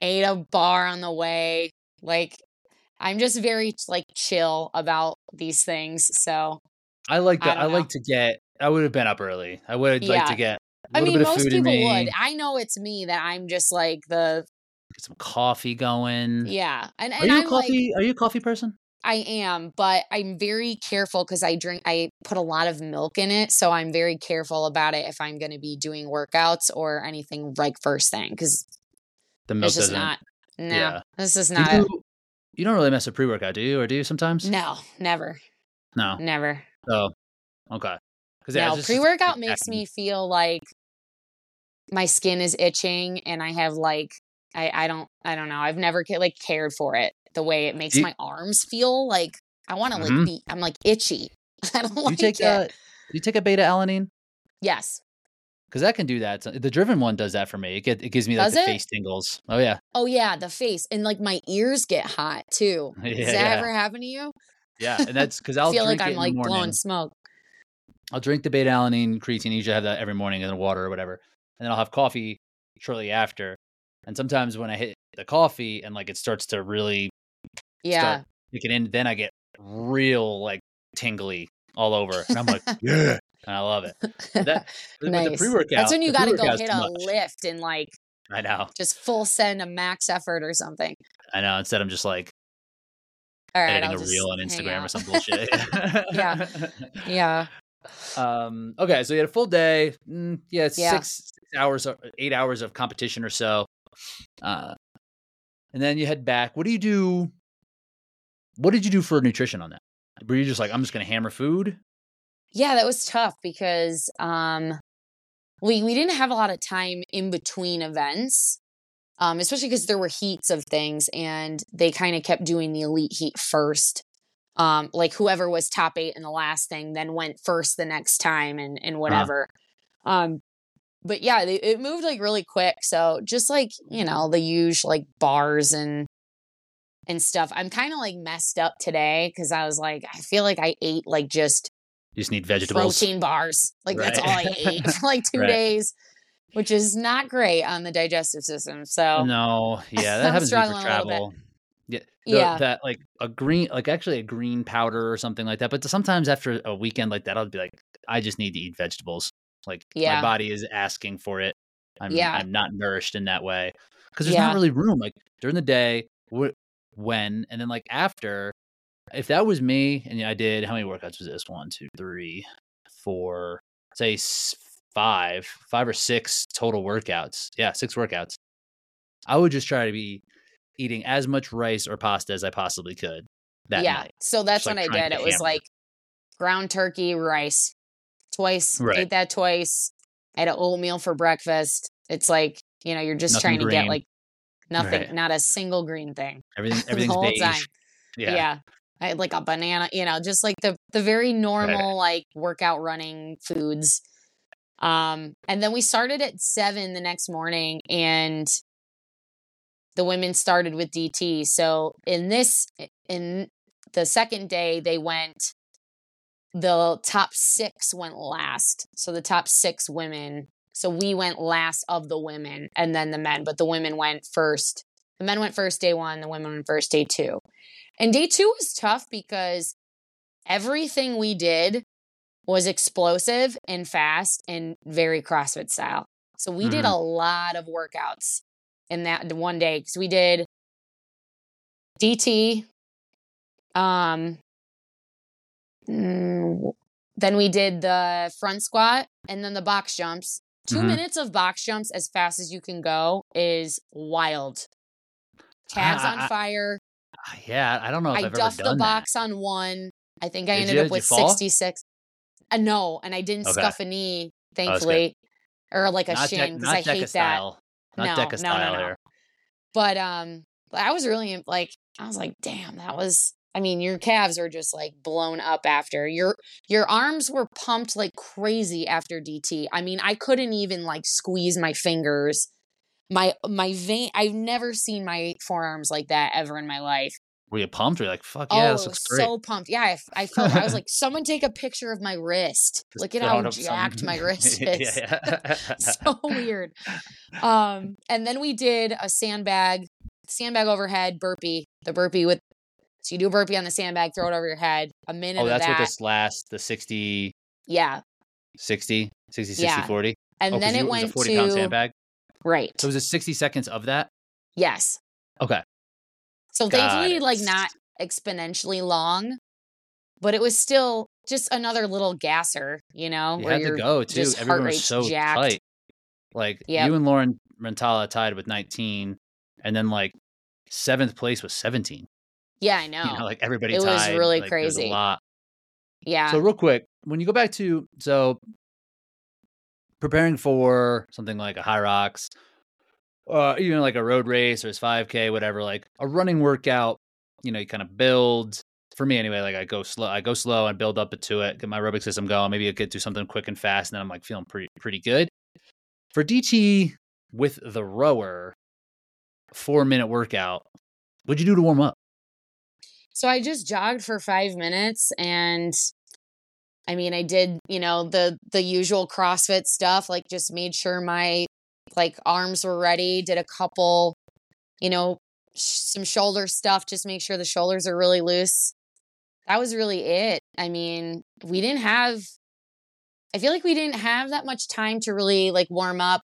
[SPEAKER 2] ate a bar on the way, like. I'm just very like chill about these things. So
[SPEAKER 1] I like that.
[SPEAKER 2] don't
[SPEAKER 1] I, like to get, I would have been up early. I would like to get a
[SPEAKER 2] I mean,
[SPEAKER 1] bit of
[SPEAKER 2] most people
[SPEAKER 1] me,
[SPEAKER 2] would. I know it's me that I'm just like the
[SPEAKER 1] get some coffee going.
[SPEAKER 2] yeah, and
[SPEAKER 1] Are
[SPEAKER 2] and
[SPEAKER 1] you a
[SPEAKER 2] I'm like
[SPEAKER 1] coffee? are you a coffee person?
[SPEAKER 2] I am, but I'm very careful because I drink. I put a lot of milk in it, so I'm very careful about it if I'm going to be doing workouts or anything like first thing because
[SPEAKER 1] The milk
[SPEAKER 2] is
[SPEAKER 1] doesn't.
[SPEAKER 2] No,
[SPEAKER 1] yeah.
[SPEAKER 2] this is not.
[SPEAKER 1] you, you don't really mess with pre workout, do you? Or do you sometimes?
[SPEAKER 2] No, never,
[SPEAKER 1] No.
[SPEAKER 2] never.
[SPEAKER 1] Oh, okay. Because
[SPEAKER 2] no, pre workout makes me feel like my skin is itching and I have like I I don't I don't know. I've never like cared for it. The way it makes
[SPEAKER 1] you-
[SPEAKER 2] my arms feel. Like I want to
[SPEAKER 1] Mhm.
[SPEAKER 2] like be. I'm like itchy. I don't
[SPEAKER 1] Do you
[SPEAKER 2] like
[SPEAKER 1] take
[SPEAKER 2] it.
[SPEAKER 1] uh, do you take a beta alanine?
[SPEAKER 2] yes.
[SPEAKER 1] Because that can do that. The driven one does that for me. It get, it gives me like
[SPEAKER 2] Does
[SPEAKER 1] the
[SPEAKER 2] it?
[SPEAKER 1] face tingles. Oh yeah,
[SPEAKER 2] Oh yeah, the face and like my ears get hot too.
[SPEAKER 1] Yeah,
[SPEAKER 2] Does that
[SPEAKER 1] yeah.
[SPEAKER 2] ever happen to you?
[SPEAKER 1] yeah, and that's because
[SPEAKER 2] I
[SPEAKER 1] I'll
[SPEAKER 2] feel like I'm like blowing smoke.
[SPEAKER 1] I'll drink the beta alanine creatine. Usually have that every morning in the water or whatever, and then I'll have coffee shortly after. And sometimes when I hit the coffee and like it starts to really
[SPEAKER 2] Yeah.
[SPEAKER 1] start can end. then I get real like tingly all over, and I'm like, yeah, and I love it. That with the
[SPEAKER 2] nice.
[SPEAKER 1] pre-workout.
[SPEAKER 2] That's when you got to go hit a lift and like
[SPEAKER 1] I know,
[SPEAKER 2] just full send a max effort or something.
[SPEAKER 1] I know. Instead, I'm just like
[SPEAKER 2] All right,
[SPEAKER 1] editing
[SPEAKER 2] I'll
[SPEAKER 1] a reel on Instagram or some bullshit.
[SPEAKER 2] Yeah. Yeah.
[SPEAKER 1] Um. Okay. So you had a full day. Mm, yeah.
[SPEAKER 2] Yeah.
[SPEAKER 1] Six, six hours, or eight hours of competition or so. Uh, and then you head back. What do you do? What did you do for nutrition on that? Were you just like, I'm just gonna hammer food?
[SPEAKER 2] Yeah, that was tough because um we we didn't have a lot of time in between events. Um especially because there were heats of things and they kind of kept doing the elite heat first. Um like whoever was top 8 in the last thing then went first the next time and and whatever. Um but yeah, they, it moved like really quick. So just like, you know, the usual like bars and and stuff. I'm kind of like messed up today cuz I was like I feel like I ate like just
[SPEAKER 1] You just need vegetables.
[SPEAKER 2] protein bars. Like that's all I ate for like two
[SPEAKER 1] Right.
[SPEAKER 2] days, which is not great on the digestive system. So
[SPEAKER 1] No. Yeah, that happens for travel. Yeah. the-
[SPEAKER 2] Yeah.
[SPEAKER 1] That like a green, like actually a green powder or something like that. But sometimes after a weekend like that, I'll be like, I just need to eat vegetables. Like my body is asking for it. I'm
[SPEAKER 2] Yeah.
[SPEAKER 1] I'm not nourished in that way because there's
[SPEAKER 2] Yeah.
[SPEAKER 1] not really room. Like during the day, when, and then like after. If that was me, and I did how many workouts was this? One, two, three, four, say five, five or six total workouts. Yeah, six workouts. I would just try to be eating as much rice or pasta as I possibly could that
[SPEAKER 2] yeah.
[SPEAKER 1] night.
[SPEAKER 2] So that's
[SPEAKER 1] Just,
[SPEAKER 2] what
[SPEAKER 1] like,
[SPEAKER 2] I did. It was
[SPEAKER 1] hammer.
[SPEAKER 2] like ground turkey, rice, twice.
[SPEAKER 1] Right.
[SPEAKER 2] Ate that twice. I had an oatmeal for breakfast. It's like you know you're just
[SPEAKER 1] Nothing
[SPEAKER 2] trying to get like nothing,
[SPEAKER 1] Right.
[SPEAKER 2] not a single green thing.
[SPEAKER 1] Everything
[SPEAKER 2] the whole
[SPEAKER 1] beige.
[SPEAKER 2] time.
[SPEAKER 1] Yeah.
[SPEAKER 2] Yeah. I had like a banana, you know, just like the the very normal like workout running foods. Um and then we started at 7 the next morning and the women started with DT. So in this in the second day they went the top 6 went last. So the top 6 women. So we went last of the women and then the men, but the women went first. The men went first day 1, the women went first day 2. And day two was tough because everything we did was explosive and fast and very CrossFit style. So we did
[SPEAKER 1] Mhm.
[SPEAKER 2] a lot of workouts in that one day because we did DT, um, mm, then we did the front squat and then the box jumps. 2
[SPEAKER 1] Mhm.
[SPEAKER 2] minutes of box jumps as fast as you can go is wild.
[SPEAKER 1] I-
[SPEAKER 2] on fire.
[SPEAKER 1] Ah, Yeah, I don't know if
[SPEAKER 2] I
[SPEAKER 1] ever
[SPEAKER 2] duffed the box on one. I think I
[SPEAKER 1] Did
[SPEAKER 2] ended
[SPEAKER 1] you?
[SPEAKER 2] up with 66. Uh, no, and I didn't
[SPEAKER 1] Okay.
[SPEAKER 2] scuff a knee,
[SPEAKER 1] good.
[SPEAKER 2] thankfully, or like a
[SPEAKER 1] not
[SPEAKER 2] shin because
[SPEAKER 1] not
[SPEAKER 2] I hate that.
[SPEAKER 1] Not
[SPEAKER 2] No,
[SPEAKER 1] DEKA
[SPEAKER 2] no, no, no.
[SPEAKER 1] here.
[SPEAKER 2] But um, I was really like, I was like, damn, that was. I mean, your calves are just like blown up after your your arms were pumped like crazy after DT. I mean, I couldn't even like squeeze my fingers. My my vein. I've never seen my forearms like that ever in my life.
[SPEAKER 1] Were you pumped? Were you like, fuck yeah,
[SPEAKER 2] oh,
[SPEAKER 1] this looks great.
[SPEAKER 2] so pumped. Yeah, I felt. I was like, someone take a picture of my wrist.
[SPEAKER 1] Just
[SPEAKER 2] Look at how
[SPEAKER 1] up some-
[SPEAKER 2] jacked my wrist is.
[SPEAKER 1] yeah.
[SPEAKER 2] so weird. Um, and then we did a sandbag, sandbag overhead burpee. The burpee with so you do a burpee on the sandbag, throw it over your head. A minute
[SPEAKER 1] oh, that's
[SPEAKER 2] that.
[SPEAKER 1] what this last, the 60,
[SPEAKER 2] yeah.
[SPEAKER 1] 60, 60, 60,
[SPEAKER 2] Yeah.
[SPEAKER 1] 40.
[SPEAKER 2] And
[SPEAKER 1] oh,
[SPEAKER 2] then
[SPEAKER 1] you-
[SPEAKER 2] it
[SPEAKER 1] was
[SPEAKER 2] went
[SPEAKER 1] a 40 pound
[SPEAKER 2] to
[SPEAKER 1] sandbag.
[SPEAKER 2] right.
[SPEAKER 1] So it was it 60 seconds of that?
[SPEAKER 2] yes.
[SPEAKER 1] Okay.
[SPEAKER 2] So thankfully, like not exponentially long, but it was still just another little gasser, you know,
[SPEAKER 1] You
[SPEAKER 2] where
[SPEAKER 1] had to go too. Everyone was so
[SPEAKER 2] jacked.
[SPEAKER 1] tight. Like
[SPEAKER 2] Yep.
[SPEAKER 1] you and Lauren Rentala tied with 19, and then like seventh place was 17.
[SPEAKER 2] Yeah, I know.
[SPEAKER 1] You know, like everybody
[SPEAKER 2] It was really
[SPEAKER 1] like,
[SPEAKER 2] crazy.
[SPEAKER 1] A lot.
[SPEAKER 2] yeah.
[SPEAKER 1] So real quick, when you go back to so preparing for something like a Hyrox, uh, even like a road race or his 5K, whatever, like a running workout you know, you kind of build. For me, anyway, like I go slow, I go slow and build up to it, get my aerobic system going. Maybe I could do something quick and fast, and then I'm like feeling pretty pretty good. For DT with the rower, four minute workout. What'd you do to warm up?
[SPEAKER 2] So I just jogged for five minutes and I mean I did, you know, the the usual CrossFit stuff, like just made sure my like arms were ready, did a couple, you know, sh- some shoulder stuff, just make sure the shoulders are really loose. That was really it. I mean, we didn't have I feel like we didn't have that much time to really like warm up.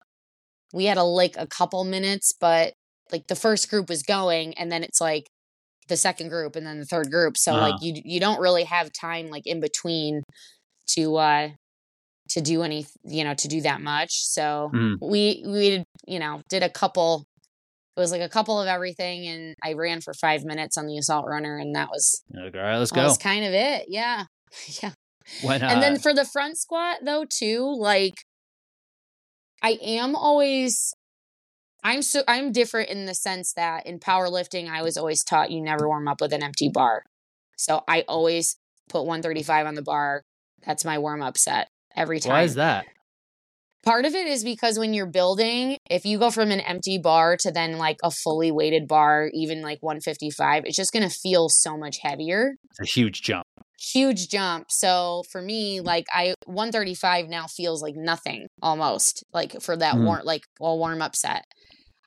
[SPEAKER 2] We had a like a couple minutes, but like the first group was going and then it's like the second group and then the third group. So
[SPEAKER 1] Uh-huh.
[SPEAKER 2] like you you don't really have time like in between to uh to do any you know to do that much. So
[SPEAKER 1] Mhm.
[SPEAKER 2] we we you know did a couple it was like a couple of everything and I ran for 5 minutes on the assault runner and that was
[SPEAKER 1] Like, all right, let's
[SPEAKER 2] that
[SPEAKER 1] go.
[SPEAKER 2] was kind of it. Yeah. yeah.
[SPEAKER 1] When,
[SPEAKER 2] And
[SPEAKER 1] uh,
[SPEAKER 2] then for the front squat though too, like I am always I'm so I'm different in the sense that in powerlifting I was always taught you never warm up with an empty bar. So I always put 135 on the bar. That's my warm up set every time.
[SPEAKER 1] why is that?
[SPEAKER 2] Part of it is because when you're building, if you go from an empty bar to then like a fully weighted bar, even like 155, it's just going to feel so much heavier
[SPEAKER 1] It's a huge jump.
[SPEAKER 2] huge jump. So for me, like I 135 now feels like nothing almost like for that
[SPEAKER 1] Mhm.
[SPEAKER 2] warm like a warm up set.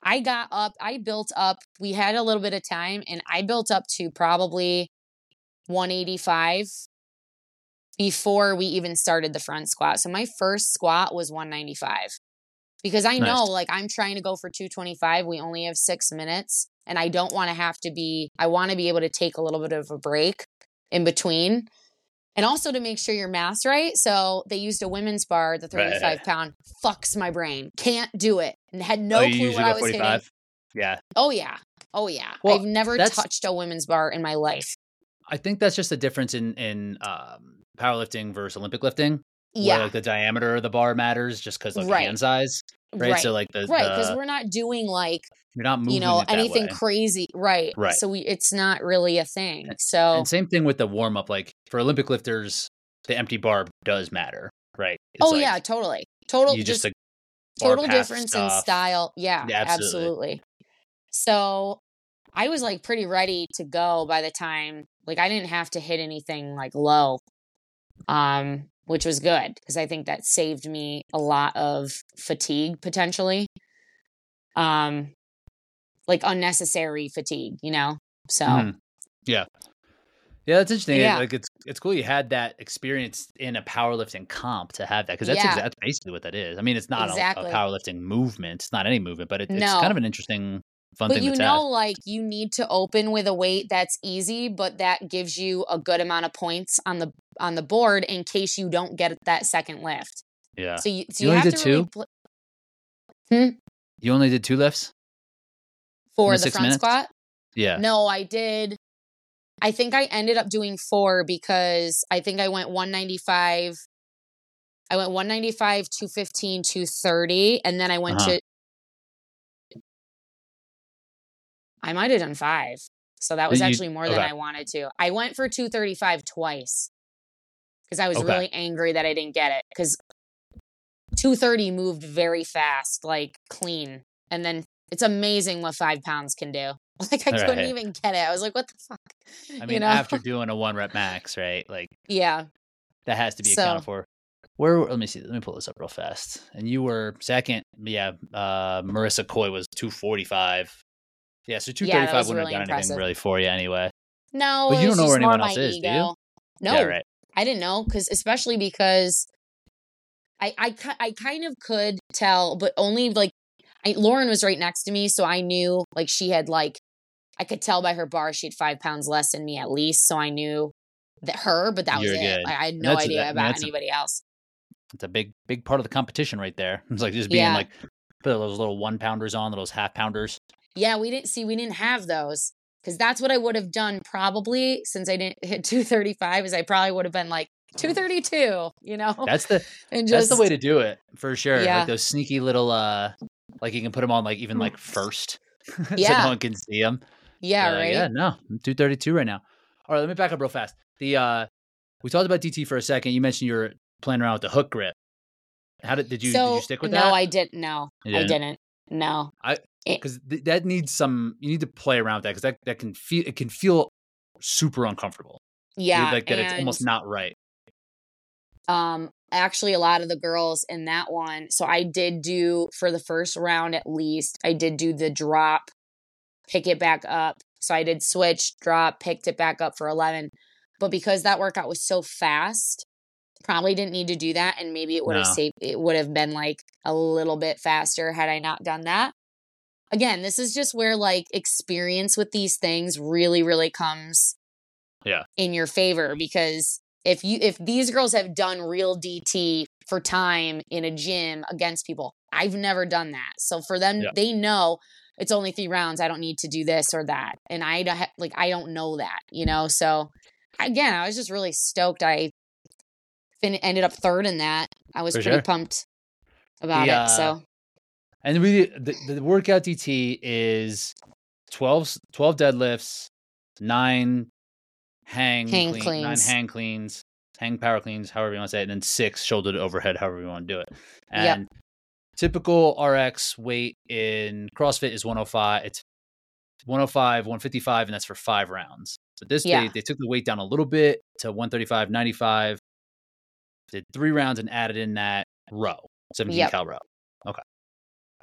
[SPEAKER 2] I got up, I built up, we had a little bit of time and I built up to probably 185 before we even started the front squat. So my first squat was 195. Because I know like I'm trying to go for 225. We only have 6 minutes and I don't want to have to be I want to be able to take a little bit of a break in between. And also to make sure your math's right. So they used a women's bar, the
[SPEAKER 1] Right.
[SPEAKER 2] 35 pound, fucks my brain. Can't do it. Had no
[SPEAKER 1] oh,
[SPEAKER 2] clue what I was hitting.
[SPEAKER 1] Yeah.
[SPEAKER 2] Oh yeah. Oh yeah.
[SPEAKER 1] Well,
[SPEAKER 2] I've never touched a women's bar in my life.
[SPEAKER 1] I think that's just a difference in in um, powerlifting versus Olympic lifting. Where,
[SPEAKER 2] Yeah.
[SPEAKER 1] like the diameter of the bar matters just because like
[SPEAKER 2] Right.
[SPEAKER 1] hand size, right?
[SPEAKER 2] right.
[SPEAKER 1] So like the,
[SPEAKER 2] right, because we're not doing like
[SPEAKER 1] you're not moving
[SPEAKER 2] you know anything crazy, right?
[SPEAKER 1] Right.
[SPEAKER 2] So we, it's not really a thing. So
[SPEAKER 1] And same thing with the warm up. Like for Olympic lifters, the empty bar does matter, right? It's
[SPEAKER 2] oh
[SPEAKER 1] like
[SPEAKER 2] yeah, totally, total,
[SPEAKER 1] you
[SPEAKER 2] just,
[SPEAKER 1] just,
[SPEAKER 2] total difference in style. Yeah,
[SPEAKER 1] Yeah, absolutely.
[SPEAKER 2] absolutely. So I was like pretty ready to go by the time like I didn't have to hit anything like low, um, which was good because I think that saved me a lot of fatigue potentially, um, like unnecessary fatigue, you know. So
[SPEAKER 1] Mhm. Yeah. Yeah, that's interesting.
[SPEAKER 2] Yeah.
[SPEAKER 1] Like it's it's cool you had that experience in a powerlifting comp to have that because that's
[SPEAKER 2] Yeah.
[SPEAKER 1] exa- that's basically what that is. I mean, it's not a,
[SPEAKER 2] Exactly.
[SPEAKER 1] a powerlifting movement. It's not any movement, but it, it's kind of an interesting, fun
[SPEAKER 2] but
[SPEAKER 1] thing
[SPEAKER 2] But
[SPEAKER 1] you
[SPEAKER 2] know like you need to open with a weight that's easy but that gives you a good amount of points on the on the board in case you don't get that second lift
[SPEAKER 1] Yeah.
[SPEAKER 2] so you, so
[SPEAKER 1] You
[SPEAKER 2] you,
[SPEAKER 1] only
[SPEAKER 2] have
[SPEAKER 1] did
[SPEAKER 2] to really
[SPEAKER 1] two?
[SPEAKER 2] pl- hmm?
[SPEAKER 1] You only did two lifts.
[SPEAKER 2] for
[SPEAKER 1] the
[SPEAKER 2] front
[SPEAKER 1] minutes?
[SPEAKER 2] squat
[SPEAKER 1] Yeah.
[SPEAKER 2] no i did i think i ended up doing four because i think i went 195 i went 195 215 230 and then i went
[SPEAKER 1] Uh-huh.
[SPEAKER 2] to i might have done five so that was
[SPEAKER 1] You-
[SPEAKER 2] actually more than i wanted to i went for 235 twice because i was
[SPEAKER 1] Okay.
[SPEAKER 2] really angry that i didn't get it because 230 moved very fast like clean and then it's amazing what five pounds can do like i couldn't even get it i was like what the fuck
[SPEAKER 1] I
[SPEAKER 2] you
[SPEAKER 1] mean,
[SPEAKER 2] know?
[SPEAKER 1] after doing a one rep max, right? Like
[SPEAKER 2] yeah
[SPEAKER 1] that has to be
[SPEAKER 2] So-
[SPEAKER 1] accounted for. Where? Let me see. Let me pull this up real fast. And you were second. Yeah. Uh, Marissa Coy was two forty five. Yeah. So two thirty five wouldn't
[SPEAKER 2] really
[SPEAKER 1] have done anything really for you anyway.
[SPEAKER 2] no
[SPEAKER 1] But you don't know where anyone else is, do you?
[SPEAKER 2] no
[SPEAKER 1] Yeah. Right.
[SPEAKER 2] I didn't know because especially because I I I kind of could tell, but only like I, Lauren was right next to me, so I knew like she had like I could tell by her bar she had five pounds less than me at least, so I knew that her, but that was
[SPEAKER 1] You're
[SPEAKER 2] it.
[SPEAKER 1] good.
[SPEAKER 2] Like, I had no
[SPEAKER 1] that's-
[SPEAKER 2] idea
[SPEAKER 1] that-
[SPEAKER 2] about
[SPEAKER 1] that's a-
[SPEAKER 2] anybody else.
[SPEAKER 1] It's a big, big part of the competition right there. It's like just being
[SPEAKER 2] Yeah.
[SPEAKER 1] like put those little one pounders on, those half pounders.
[SPEAKER 2] Yeah, we didn't see we didn't have those because that's what I would have done probably since I didn't hit two thirty five. Is I probably would have been like two thirty two, you know,
[SPEAKER 1] That's the
[SPEAKER 2] and just
[SPEAKER 1] that's the way to do it for sure.
[SPEAKER 2] Yeah.
[SPEAKER 1] Like those sneaky little uh, like you can put them on like even like first,
[SPEAKER 2] yeah.
[SPEAKER 1] so no one can see them.
[SPEAKER 2] Yeah,
[SPEAKER 1] Uh,
[SPEAKER 2] right.
[SPEAKER 1] Yeah, no, I'm 232 right now. All right, let me back up real fast. The uh, we talked about DT for a second. You mentioned you were playing around with the hook grip. How did did you
[SPEAKER 2] so
[SPEAKER 1] did you stick with
[SPEAKER 2] no,
[SPEAKER 1] that?
[SPEAKER 2] No, I didn't. No, I
[SPEAKER 1] didn't?
[SPEAKER 2] didn't. No.
[SPEAKER 1] I because th- that needs some. You need to play around with that because that that can feel it can feel super uncomfortable.
[SPEAKER 2] Yeah,
[SPEAKER 1] like that. It's almost not right.
[SPEAKER 2] um actually a lot of the girls in that one so i did do for the first round at least i did do the drop pick it back up so i did switch drop picked it back up for 11 but because that workout was so fast probably didn't need to do that and maybe it would have
[SPEAKER 1] No.
[SPEAKER 2] saved it would have been like a little bit faster had i not done that again this is just where like experience with these things really really comes
[SPEAKER 1] Yeah.
[SPEAKER 2] in your favor because if you if these girls have done real DT for time in a gym against people, I've never done that. So for them,
[SPEAKER 1] Yeah.
[SPEAKER 2] they know it's only three rounds. I don't need to do this or that, and I don't ha- like I don't know that, you know. So again, I was just really stoked. I fin- ended up third in that. I was
[SPEAKER 1] For
[SPEAKER 2] pretty
[SPEAKER 1] sure.
[SPEAKER 2] pumped about
[SPEAKER 1] The,
[SPEAKER 2] it.
[SPEAKER 1] uh,
[SPEAKER 2] So
[SPEAKER 1] And we the, the workout DT is 12, s- 12 deadlifts, nine hang,
[SPEAKER 2] Hang
[SPEAKER 1] clean- nine hang cleans, hang power cleans, however you want to say it, and then six shoulder to overhead, however you want to do it.
[SPEAKER 2] Yep.
[SPEAKER 1] Typical RX weight in CrossFit is 105. It's 105, 155, and that's for five rounds. So this
[SPEAKER 2] Yeah.
[SPEAKER 1] day they took the weight down a little bit to 135, 95. Did three rounds and added in that row, 17
[SPEAKER 2] Yep.
[SPEAKER 1] cal row. Okay.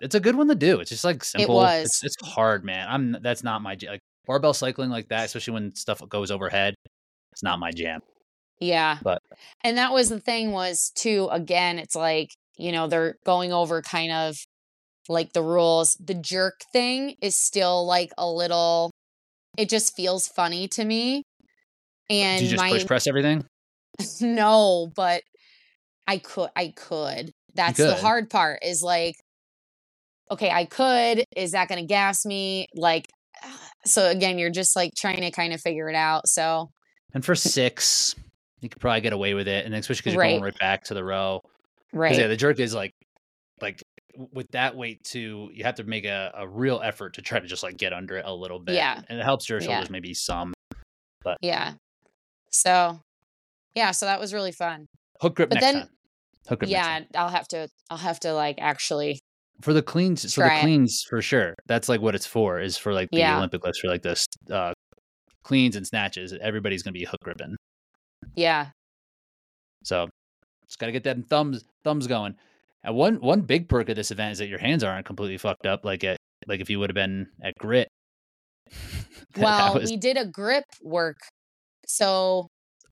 [SPEAKER 1] It's a good one to do. It's just like simple.
[SPEAKER 2] It was.
[SPEAKER 1] It's, it's hard, man. I'm that's not my. Like barbell cycling like that, especially when stuff goes overhead. It's not my jam.
[SPEAKER 2] Yeah.
[SPEAKER 1] But-
[SPEAKER 2] and that was the thing was too again it's like, you know, they're going over kind of like the rules. The jerk thing is still like a little it just feels funny to me. And
[SPEAKER 1] Do you just
[SPEAKER 2] my
[SPEAKER 1] push press everything?
[SPEAKER 2] no, but I could I could. That's the hard part is like okay, I could. Is that going to gas me? Like so again, you're just like trying to kind of figure it out. So
[SPEAKER 1] And for six, you could probably get away with it, and especially because you're going
[SPEAKER 2] Right.
[SPEAKER 1] right back to the row.
[SPEAKER 2] Right.
[SPEAKER 1] yeah, the jerk is like, like with that weight too, you have to make a, a real effort to try to just like get under it a little bit.
[SPEAKER 2] Yeah.
[SPEAKER 1] and it helps your
[SPEAKER 2] Yeah.
[SPEAKER 1] shoulders maybe some.
[SPEAKER 2] But Yeah. So, yeah, so that was really fun.
[SPEAKER 1] Hook grip
[SPEAKER 2] But
[SPEAKER 1] next
[SPEAKER 2] then-
[SPEAKER 1] time. Hook grip. next
[SPEAKER 2] Yeah. I'll have to I'll have to like actually
[SPEAKER 1] for the cleans. For the
[SPEAKER 2] Try it.
[SPEAKER 1] cleans, for sure. That's like what it's for. Is for like the
[SPEAKER 2] Yeah.
[SPEAKER 1] Olympic lifts for like this uh, cleans and snatches. Everybody's gonna be hook gripping.
[SPEAKER 2] yeah.
[SPEAKER 1] So just gotta get them thumbs thumbs going. And one one big perk of this event is that your hands aren't completely fucked up like at like if you would have been at grit.
[SPEAKER 2] Well,
[SPEAKER 1] was-
[SPEAKER 2] we did a grip work. So,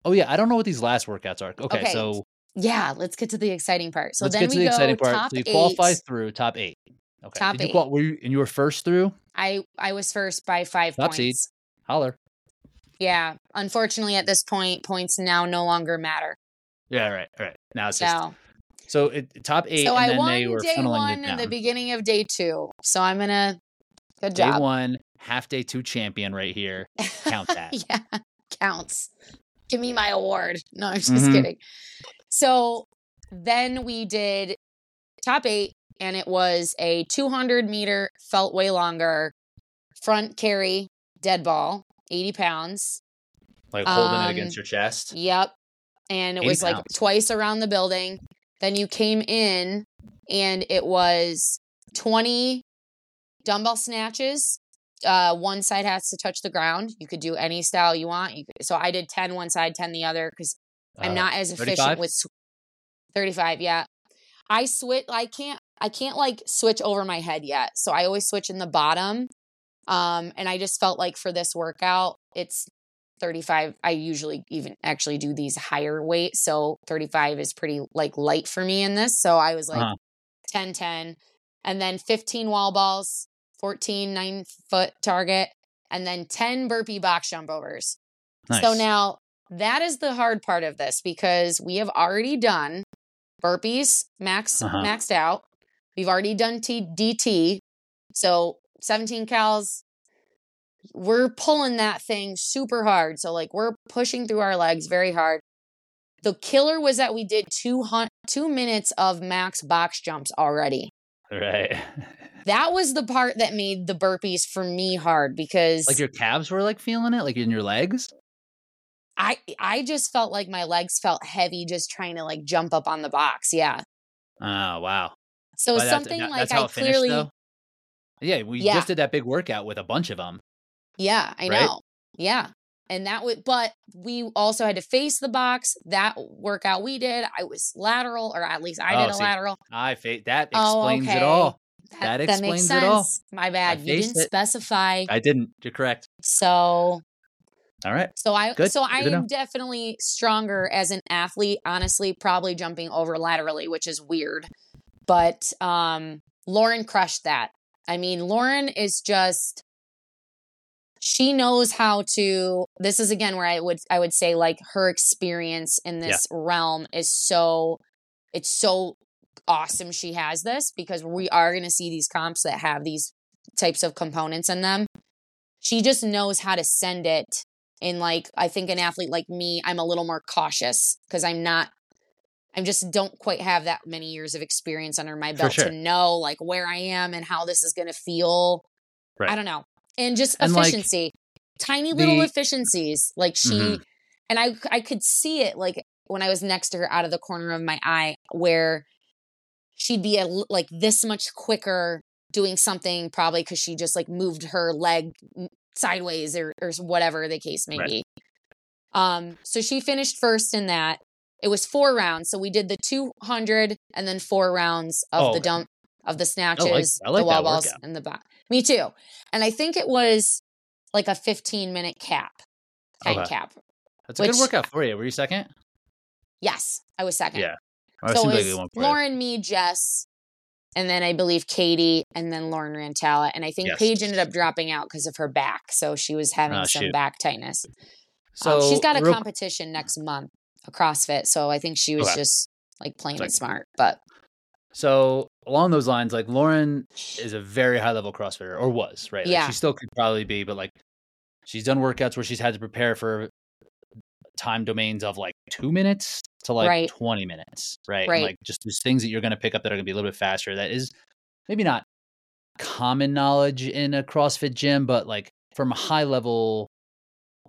[SPEAKER 1] oh yeah, I don't know what these last workouts are. Okay,
[SPEAKER 2] Okay,
[SPEAKER 1] so
[SPEAKER 2] yeah, let's get to the exciting part. So
[SPEAKER 1] let's
[SPEAKER 2] then
[SPEAKER 1] get to
[SPEAKER 2] we
[SPEAKER 1] the
[SPEAKER 2] go
[SPEAKER 1] exciting part.
[SPEAKER 2] top
[SPEAKER 1] So you qualify
[SPEAKER 2] eight.
[SPEAKER 1] through top eight. Okay.
[SPEAKER 2] Top
[SPEAKER 1] Did you
[SPEAKER 2] eight.
[SPEAKER 1] qual- were you and you were first through?
[SPEAKER 2] I I was first by 5
[SPEAKER 1] Top
[SPEAKER 2] points.
[SPEAKER 1] seed. Holler.
[SPEAKER 2] Yeah. Unfortunately at this point points now no longer matter.
[SPEAKER 1] Yeah, right, right. Now it's just
[SPEAKER 2] So,
[SPEAKER 1] so it, top eight,
[SPEAKER 2] so
[SPEAKER 1] and
[SPEAKER 2] I
[SPEAKER 1] then
[SPEAKER 2] won
[SPEAKER 1] they were
[SPEAKER 2] day 1
[SPEAKER 1] it
[SPEAKER 2] and the beginning of day 2. So I'm to Good
[SPEAKER 1] Day
[SPEAKER 2] job.
[SPEAKER 1] one, half day two champion right here. Count that.
[SPEAKER 2] yeah, counts. Give me my award. No, I'm just
[SPEAKER 1] Mhm.
[SPEAKER 2] kidding. So then we did top eight, and it was a 200 meter, felt way longer, front carry, dead ball, 80 pounds.
[SPEAKER 1] Like holding it
[SPEAKER 2] Um,
[SPEAKER 1] against your chest.
[SPEAKER 2] Yep. And it was like
[SPEAKER 1] pounds.
[SPEAKER 2] twice around the building. Then you came in, and it was 20 dumbbell snatches. Uh, one side has to touch the ground. You could do any style you want. You could, so I did 10 one side, 10 the other because I'm
[SPEAKER 1] Uh,
[SPEAKER 2] not as efficient
[SPEAKER 1] 35?
[SPEAKER 2] with sw- 35. Yeah. I switch. I can't, I can't like switch over my head yet. So I always switch in the bottom. Um, and I just felt like for this workout, it's 35. I usually even actually do these higher weight. So 35 is pretty like light for me in this. So I was like
[SPEAKER 1] Uh-huh.
[SPEAKER 2] 10, 10, and then 15 wall balls, 14 nine foot target, and then 10 burpee box jump overs. So now that is the hard part of this because we have already done burpees max
[SPEAKER 1] Uh-huh.
[SPEAKER 2] maxed out. We've already done T- DT. So 17 cals. We're pulling that thing super hard. So like we're pushing through our legs very hard. The killer was that we did two hun- 2 minutes of max box jumps already.
[SPEAKER 1] right.
[SPEAKER 2] that was the part that made the burpees for me hard because
[SPEAKER 1] Like your calves were like feeling it, like in your legs.
[SPEAKER 2] I I just felt like my legs felt heavy just trying to like jump up on the box. Yeah.
[SPEAKER 1] Oh wow.
[SPEAKER 2] So
[SPEAKER 1] But
[SPEAKER 2] something
[SPEAKER 1] that-
[SPEAKER 2] like
[SPEAKER 1] that's how
[SPEAKER 2] I
[SPEAKER 1] it finished,
[SPEAKER 2] clearly
[SPEAKER 1] though? Yeah, we
[SPEAKER 2] Yeah.
[SPEAKER 1] just did that big workout with a bunch of them.
[SPEAKER 2] Yeah, I
[SPEAKER 1] Right?
[SPEAKER 2] know. Yeah. And that would, but we also had to face the box. That workout we did, I was lateral, or at least I
[SPEAKER 1] Oh,
[SPEAKER 2] did a
[SPEAKER 1] see,
[SPEAKER 2] lateral.
[SPEAKER 1] I fa- that
[SPEAKER 2] Oh,
[SPEAKER 1] explains it all.
[SPEAKER 2] That,
[SPEAKER 1] That
[SPEAKER 2] that
[SPEAKER 1] explains it all.
[SPEAKER 2] My bad. You didn't
[SPEAKER 1] it.
[SPEAKER 2] specify.
[SPEAKER 1] I didn't. You're correct.
[SPEAKER 2] So,
[SPEAKER 1] All right.
[SPEAKER 2] so I,
[SPEAKER 1] Good.
[SPEAKER 2] so I
[SPEAKER 1] Good
[SPEAKER 2] am definitely stronger as an athlete. Honestly, probably jumping over laterally, which is weird. But um, Lauren crushed that. I mean, Lauren is just she knows how to this is again where i would i would say like her experience in
[SPEAKER 1] Yeah.
[SPEAKER 2] this realm is so it's so awesome she has this because we are going to see these comps that have these types of components in them she just knows how to send it in like i think an athlete like me i'm a little more cautious because i'm not i just don't quite have that many years of experience under my belt
[SPEAKER 1] sure.
[SPEAKER 2] to know like where i am and how this is going to feel
[SPEAKER 1] Right.
[SPEAKER 2] i don't know and just
[SPEAKER 1] And, like,
[SPEAKER 2] efficiency tiny little
[SPEAKER 1] the-
[SPEAKER 2] efficiencies like she
[SPEAKER 1] Mhm.
[SPEAKER 2] and i i could see it like when i was next to her out of the corner of my eye where she'd be a, like this much quicker doing something probably because she just like moved her leg sideways or or whatever the case may
[SPEAKER 1] Right.
[SPEAKER 2] be um so she finished first in that it was four rounds so we did the 200 and then four rounds of
[SPEAKER 1] Oh,
[SPEAKER 2] the dump of the snatches
[SPEAKER 1] I like
[SPEAKER 2] the wall balls and the back me too and i think it was like a 15 minute cap time
[SPEAKER 1] Okay.
[SPEAKER 2] cap
[SPEAKER 1] That's a good workout for you. Were you second?
[SPEAKER 2] yes i was second
[SPEAKER 1] Yeah. It
[SPEAKER 2] so it was
[SPEAKER 1] a good one for you.
[SPEAKER 2] lauren me jess and then i believe katie and then lauren rantala and i think
[SPEAKER 1] Yes.
[SPEAKER 2] paige ended up dropping out because of her back so she was having
[SPEAKER 1] Oh,
[SPEAKER 2] some
[SPEAKER 1] shoot.
[SPEAKER 2] back tightness
[SPEAKER 1] So
[SPEAKER 2] um, she's got a
[SPEAKER 1] real-
[SPEAKER 2] competition next month a crossfit so i think she was
[SPEAKER 1] Okay.
[SPEAKER 2] just like playing
[SPEAKER 1] Like-
[SPEAKER 2] it smart but
[SPEAKER 1] So along those lines, like Lauren is a very high level CrossFitter, or was right. Like,
[SPEAKER 2] Yeah.
[SPEAKER 1] she still could probably be, but like she's done workouts where she's had to prepare for time domains of like two minutes to like
[SPEAKER 2] Right.
[SPEAKER 1] twenty minutes, right?
[SPEAKER 2] Right.
[SPEAKER 1] And like just these things that you're going to pick up that are going to be a little bit faster. That is maybe not common knowledge in a CrossFit gym, but like from a high level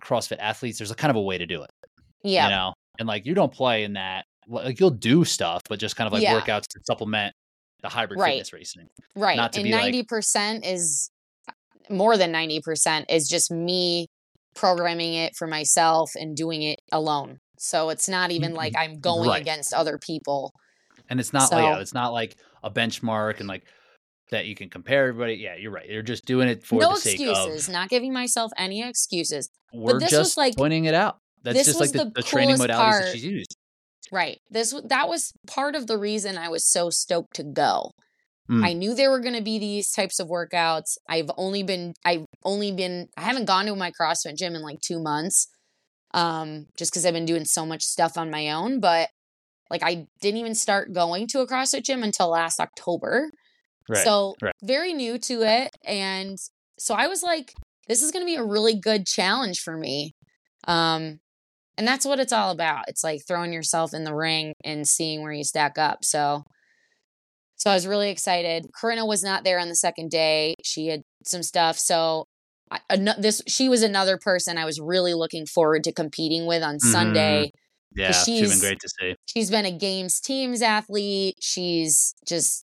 [SPEAKER 1] CrossFit athletes, there's a kind of a way to do it.
[SPEAKER 2] yeah
[SPEAKER 1] You know, and like you don't play in that. Like you'll do stuff, but just kind of like
[SPEAKER 2] Yeah.
[SPEAKER 1] workouts to supplement the hybrid
[SPEAKER 2] Right.
[SPEAKER 1] fitness racing.
[SPEAKER 2] right
[SPEAKER 1] not to
[SPEAKER 2] and
[SPEAKER 1] be,
[SPEAKER 2] 90% is uh, more than 90% is just me programming it for myself and doing it alone so it's not even like mm-hmm. i'm going
[SPEAKER 1] Right.
[SPEAKER 2] against other people
[SPEAKER 1] And it's not like yeah, it's not like a benchmark and like that you can compare everybody. Yeah, you're right. You're just doing it for
[SPEAKER 2] no
[SPEAKER 1] the sake of No
[SPEAKER 2] excuses
[SPEAKER 1] of
[SPEAKER 2] not giving myself any excuses
[SPEAKER 1] we're
[SPEAKER 2] this was,
[SPEAKER 1] just
[SPEAKER 2] like-
[SPEAKER 1] pointing it out. That's
[SPEAKER 2] this
[SPEAKER 1] just
[SPEAKER 2] was
[SPEAKER 1] like the,
[SPEAKER 2] the
[SPEAKER 1] the training modalities
[SPEAKER 2] part.
[SPEAKER 1] that she's used.
[SPEAKER 2] Right this that was part of the reason i was so stoked to go
[SPEAKER 1] Mm.
[SPEAKER 2] i knew there were going to be these types of workouts i've only been i've only been i haven't gone to my crossfit gym in like two months um just because i've been doing so much stuff on my own but like i didn't even start going to a crossfit gym until last october
[SPEAKER 1] Right.
[SPEAKER 2] so
[SPEAKER 1] right.
[SPEAKER 2] very new to it and so i was like this is going to be a really good challenge for me um and that's what it's all about. It's like throwing yourself in the ring and seeing where you stack up so so i was really excited. Corinna was not there on the second day. She had some stuff so I, this she was another person i was really looking forward to competing with on
[SPEAKER 1] Mhm.
[SPEAKER 2] sunday
[SPEAKER 1] yeah, she's been great to see.
[SPEAKER 2] she's been a games teams athlete. She's just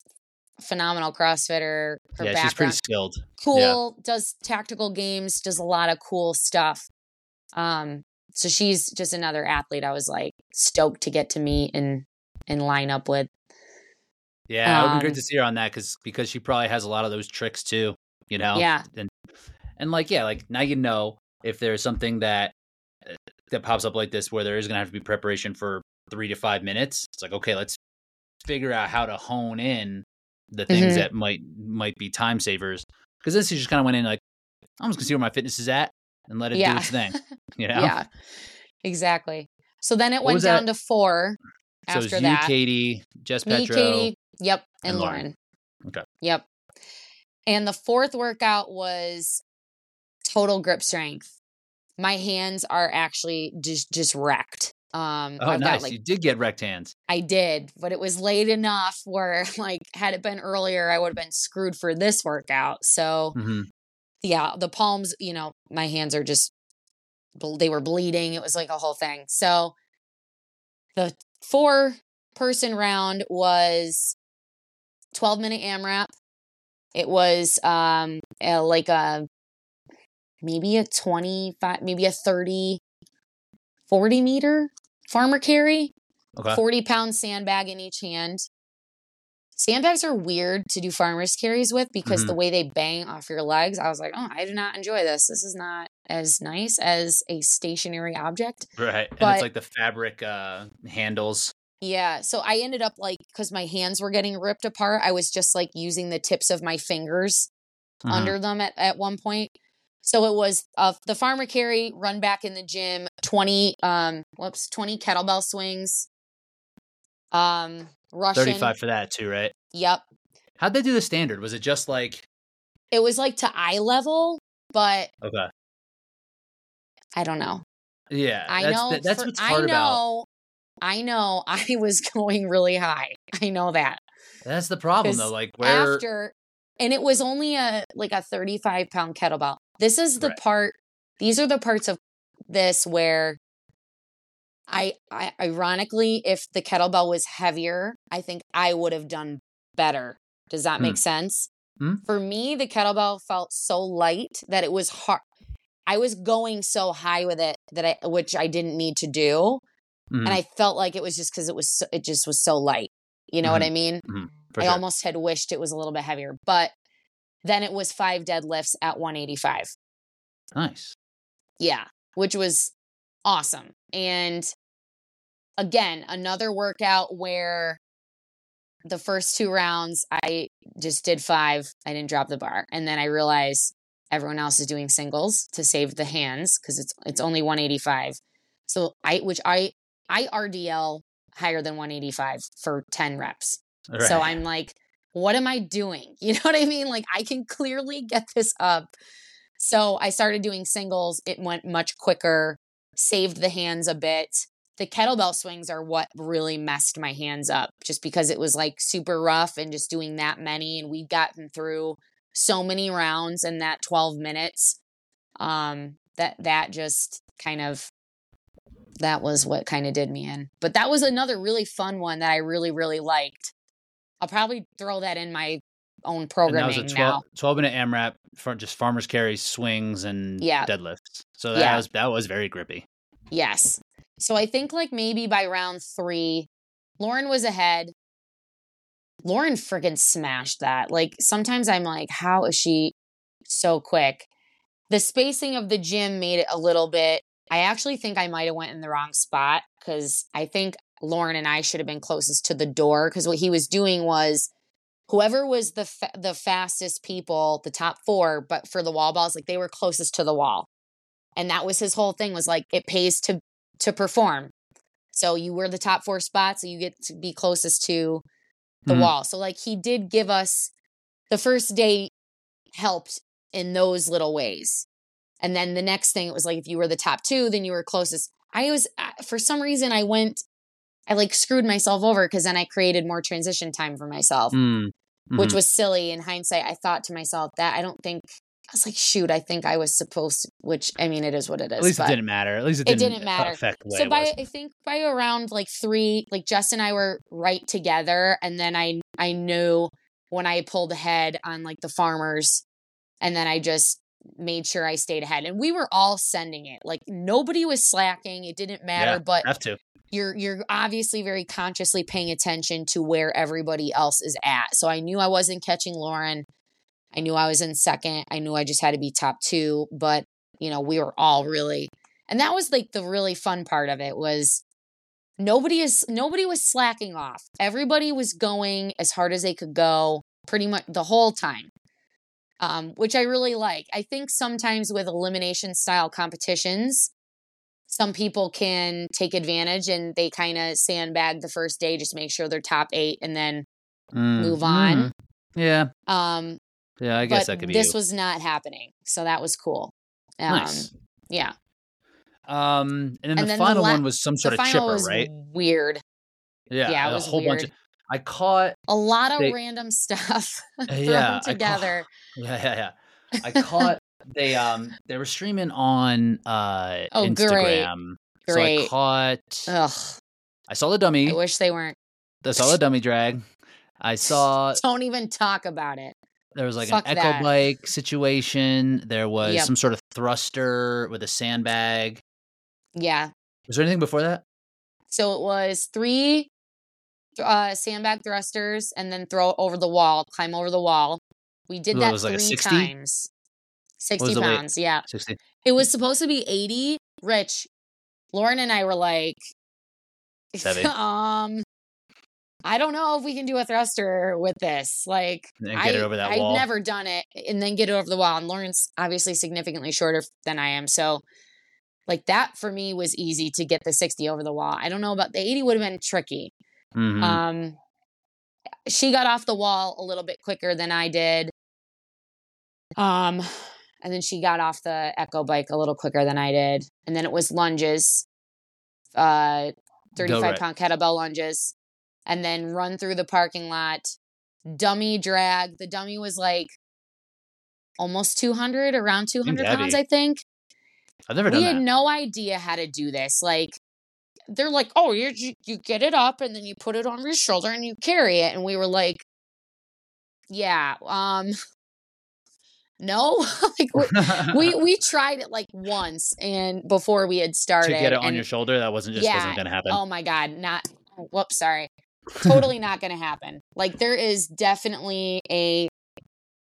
[SPEAKER 2] phenomenal crossfitter. Her
[SPEAKER 1] yeah, she's pretty skilled.
[SPEAKER 2] cool does tactical games does a lot of cool stuff. Um so she's just another athlete i was like stoked to get to meet and and line up with
[SPEAKER 1] Yeah, it would be
[SPEAKER 2] Um,
[SPEAKER 1] great to see her on that because because she probably has a lot of those tricks too. You know.
[SPEAKER 2] yeah
[SPEAKER 1] And and like yeah, like now you know if there's something that uh, that pops up like this where there is gonna have to be preparation for three to five minutes. It's like okay, let's figure out how to hone in the things
[SPEAKER 2] Mhm.
[SPEAKER 1] that might might be time savers. Because this she just kind of went in like I'm just gonna see where my fitness is at and let it
[SPEAKER 2] Yeah.
[SPEAKER 1] do its thing. You know.
[SPEAKER 2] yeah exactly so then it
[SPEAKER 1] What
[SPEAKER 2] went down
[SPEAKER 1] that?
[SPEAKER 2] to four
[SPEAKER 1] So
[SPEAKER 2] after
[SPEAKER 1] you,
[SPEAKER 2] that
[SPEAKER 1] Katie, Jess
[SPEAKER 2] me
[SPEAKER 1] Petro.
[SPEAKER 2] katie yep and,
[SPEAKER 1] and
[SPEAKER 2] lauren.
[SPEAKER 1] Lauren. Okay.
[SPEAKER 2] yep and the fourth workout was total grip strength my hands are actually just just wrecked Um,
[SPEAKER 1] Oh,
[SPEAKER 2] I've
[SPEAKER 1] nice.
[SPEAKER 2] got like
[SPEAKER 1] you did get wrecked hands.
[SPEAKER 2] I did, but it was late enough where like had it been earlier, I would have been screwed for this workout. So
[SPEAKER 1] hmm
[SPEAKER 2] yeah, the palms, you know, my hands are just they were bleeding. It was like a whole thing. So the four person round was 12 minute AMRAP. It was um a, like a maybe a 25, maybe a 30 40 meter farmer carry.
[SPEAKER 1] Okay.
[SPEAKER 2] 40 pound sandbag in each hand. Sandbags are weird to do farmers carries with because
[SPEAKER 1] Mhm.
[SPEAKER 2] the way they bang off your legs, I was like, oh, I do not enjoy this. This is not as nice as a stationary object.
[SPEAKER 1] Right. and it's like the fabric uh, handles.
[SPEAKER 2] Yeah. So I ended up like, because my hands were getting ripped apart, I was just like using the tips of my fingers
[SPEAKER 1] Mhm.
[SPEAKER 2] under them at, at one point. So it was uh, the farmer carry, run back in the gym, 20, um, whoops, 20 kettlebell swings, um, Russian.
[SPEAKER 1] 35 for that too, right?
[SPEAKER 2] Yep.
[SPEAKER 1] How'd they do the standard? Was it just like,
[SPEAKER 2] It was like to eye level, but
[SPEAKER 1] okay.
[SPEAKER 2] I don't know.
[SPEAKER 1] Yeah.
[SPEAKER 2] I
[SPEAKER 1] that's
[SPEAKER 2] know.
[SPEAKER 1] the- that's
[SPEAKER 2] for-
[SPEAKER 1] what's
[SPEAKER 2] I
[SPEAKER 1] hard about.
[SPEAKER 2] know. I know. I was going really high. I know that.
[SPEAKER 1] That's the problem though. Like where
[SPEAKER 2] After, and it was only a like a 35 pound kettlebell. This is the
[SPEAKER 1] Right.
[SPEAKER 2] part, these are the parts of this where I, I, ironically, if the kettlebell was heavier, I think I would have done better. Does that
[SPEAKER 1] Hmm.
[SPEAKER 2] make sense?
[SPEAKER 1] Hmm.
[SPEAKER 2] For me, the kettlebell felt so light that it was hard. I was going so high with it that I, which I didn't need to do,
[SPEAKER 1] Mhm,
[SPEAKER 2] and I felt like it was just because it was, so, it just was so light. You know what I mean?
[SPEAKER 1] for
[SPEAKER 2] I
[SPEAKER 1] sure.
[SPEAKER 2] almost had wished it was a little bit heavier, but then it was five deadlifts at 185.
[SPEAKER 1] nice.
[SPEAKER 2] Yeah, which was awesome. And again, another workout where the first two rounds I just did five. I didn't drop the bar. And then I realized everyone else is doing singles to save the hands because it's it's only 185. So I which I I RDL higher than 185 for 10 reps. So I'm like, what am I doing? You know what I mean? Like I can clearly get this up. So I started doing singles. It went much quicker, saved the hands a bit. The kettlebell swings are what really messed my hands up just because it was like super rough and just doing that many. And we'd gotten through so many rounds in that 12 minutes. Um, that that just kind of that was what kind of did me in. But that was another really fun one that I really, really liked. I'll probably throw that in my own
[SPEAKER 1] And that
[SPEAKER 2] programming
[SPEAKER 1] was a 12,
[SPEAKER 2] now.
[SPEAKER 1] 12 minute AMRAP for just farmers carry swings and
[SPEAKER 2] Yeah.
[SPEAKER 1] deadlifts. So that
[SPEAKER 2] Yeah.
[SPEAKER 1] was that was very grippy.
[SPEAKER 2] Yes. So I think like maybe by round three, Lauren was ahead. Lauren friggin' smashed that. Like sometimes I'm like, how is she so quick? The spacing of the gym made it a little bit. I actually think I might have went in the wrong spot because I think Lauren and I should have been closest to the door because what he was doing was whoever was the fa- the fastest people, the top four, but for the wall balls, like they were closest to the wall. And that was his whole thing was like it pays to to perform. So you were the top four spots, so you get to be closest to the
[SPEAKER 1] Mhm.
[SPEAKER 2] wall. So like he did give us the first day helped in those little ways. And then the next thing it was like if you were the top 2, then you were closest. I was uh, for some reason I went I like screwed myself over because then I created more transition time for myself,
[SPEAKER 1] Mm,
[SPEAKER 2] which
[SPEAKER 1] mhm.
[SPEAKER 2] was silly in hindsight. I thought to myself that I don't think I was like, shoot, I think I was supposed to, which I mean, it is what it is.
[SPEAKER 1] At least
[SPEAKER 2] but-
[SPEAKER 1] it didn't matter. At least it
[SPEAKER 2] It
[SPEAKER 1] didn't,
[SPEAKER 2] didn't matter.
[SPEAKER 1] affect the way
[SPEAKER 2] so
[SPEAKER 1] it
[SPEAKER 2] by. I think by around like three, like Jess and I were right together, and then I I knew when I pulled ahead on like the farmers, and then I just made sure I stayed ahead, and we were all sending it. Like nobody was slacking. It didn't matter,
[SPEAKER 1] Yeah,
[SPEAKER 2] but
[SPEAKER 1] Have to.
[SPEAKER 2] you're you're obviously very consciously paying attention to where everybody else is at. So I knew I wasn't catching Lauren. I knew I was in second. I knew I just had to be top 2, but you know, we were all really and that was like the really fun part of it was nobody is nobody was slacking off. Everybody was going as hard as they could go pretty much the whole time. Um, which I really like. I think sometimes with elimination style competitions, some people can take advantage and they kind of sandbag the first day, just make sure they're top eight and then
[SPEAKER 1] Mm,
[SPEAKER 2] move on.
[SPEAKER 1] mm. Yeah.
[SPEAKER 2] um
[SPEAKER 1] Yeah. I guess
[SPEAKER 2] but
[SPEAKER 1] that could be
[SPEAKER 2] this
[SPEAKER 1] you.
[SPEAKER 2] was not happening. So that was cool. Um
[SPEAKER 1] nice.
[SPEAKER 2] yeah.
[SPEAKER 1] Um, and then
[SPEAKER 2] And
[SPEAKER 1] the
[SPEAKER 2] then the
[SPEAKER 1] final
[SPEAKER 2] la-
[SPEAKER 1] one was some
[SPEAKER 2] The
[SPEAKER 1] sort of chipper, right?
[SPEAKER 2] weird.
[SPEAKER 1] Yeah,
[SPEAKER 2] yeah, it
[SPEAKER 1] a
[SPEAKER 2] was
[SPEAKER 1] whole bunch
[SPEAKER 2] weird.
[SPEAKER 1] of. I caught.
[SPEAKER 2] A lot of
[SPEAKER 1] They-
[SPEAKER 2] random stuff thrown
[SPEAKER 1] yeah, I caught-
[SPEAKER 2] together.
[SPEAKER 1] Yeah, yeah, yeah. I caught they um they were streaming on uh
[SPEAKER 2] Oh, great.
[SPEAKER 1] Instagram. So I caught
[SPEAKER 2] Ugh.
[SPEAKER 1] I saw the dummy.
[SPEAKER 2] I wish they weren't.
[SPEAKER 1] I saw the dummy drag. I saw
[SPEAKER 2] Don't even talk about it.
[SPEAKER 1] There was like
[SPEAKER 2] Fuck
[SPEAKER 1] an echo
[SPEAKER 2] that.
[SPEAKER 1] bike situation. There was
[SPEAKER 2] Yep.
[SPEAKER 1] some sort of thruster with a sandbag.
[SPEAKER 2] Yeah.
[SPEAKER 1] Was there anything before that?
[SPEAKER 2] So it was three uh, sandbag thrusters and then throw it over the wall, climb over the wall. We did
[SPEAKER 1] Ooh, it
[SPEAKER 2] that
[SPEAKER 1] was like a
[SPEAKER 2] three
[SPEAKER 1] 60?
[SPEAKER 2] times. 60
[SPEAKER 1] was the weight?
[SPEAKER 2] pounds. Yeah.
[SPEAKER 1] Sixty.
[SPEAKER 2] It was supposed to be 80. Rich, Lauren and I were like,
[SPEAKER 1] Seven.
[SPEAKER 2] um, I don't know if we can do a thruster with this. Like,
[SPEAKER 1] And get it
[SPEAKER 2] I, I've
[SPEAKER 1] wall.
[SPEAKER 2] never done it and then get it over the wall. And Lauren's obviously significantly shorter than I am. So, like, that for me was easy to get the 60 over the wall. I don't know about the 80 would have been tricky.
[SPEAKER 1] Mhm.
[SPEAKER 2] Um, she got off the wall a little bit quicker than I did. Um, and then she got off the echo bike a little quicker than I did. And then it was lunges, uh, 35
[SPEAKER 1] right.
[SPEAKER 2] pound kettlebell lunges, and then run through the parking lot, dummy drag. The dummy was like almost 200, around 200 pounds. I think
[SPEAKER 1] I've never
[SPEAKER 2] we had
[SPEAKER 1] that.
[SPEAKER 2] no idea how to do this. Like, they're like, oh, you you get it up and then you put it on your shoulder and you carry it, and we were like, yeah, um, no, like we, we we tried it like once and before we had started
[SPEAKER 1] to get it on
[SPEAKER 2] and-
[SPEAKER 1] your shoulder, that wasn't just
[SPEAKER 2] Yeah,
[SPEAKER 1] wasn't gonna happen.
[SPEAKER 2] Oh my god, not oh, whoops, sorry. Totally not going to happen. Like there is definitely a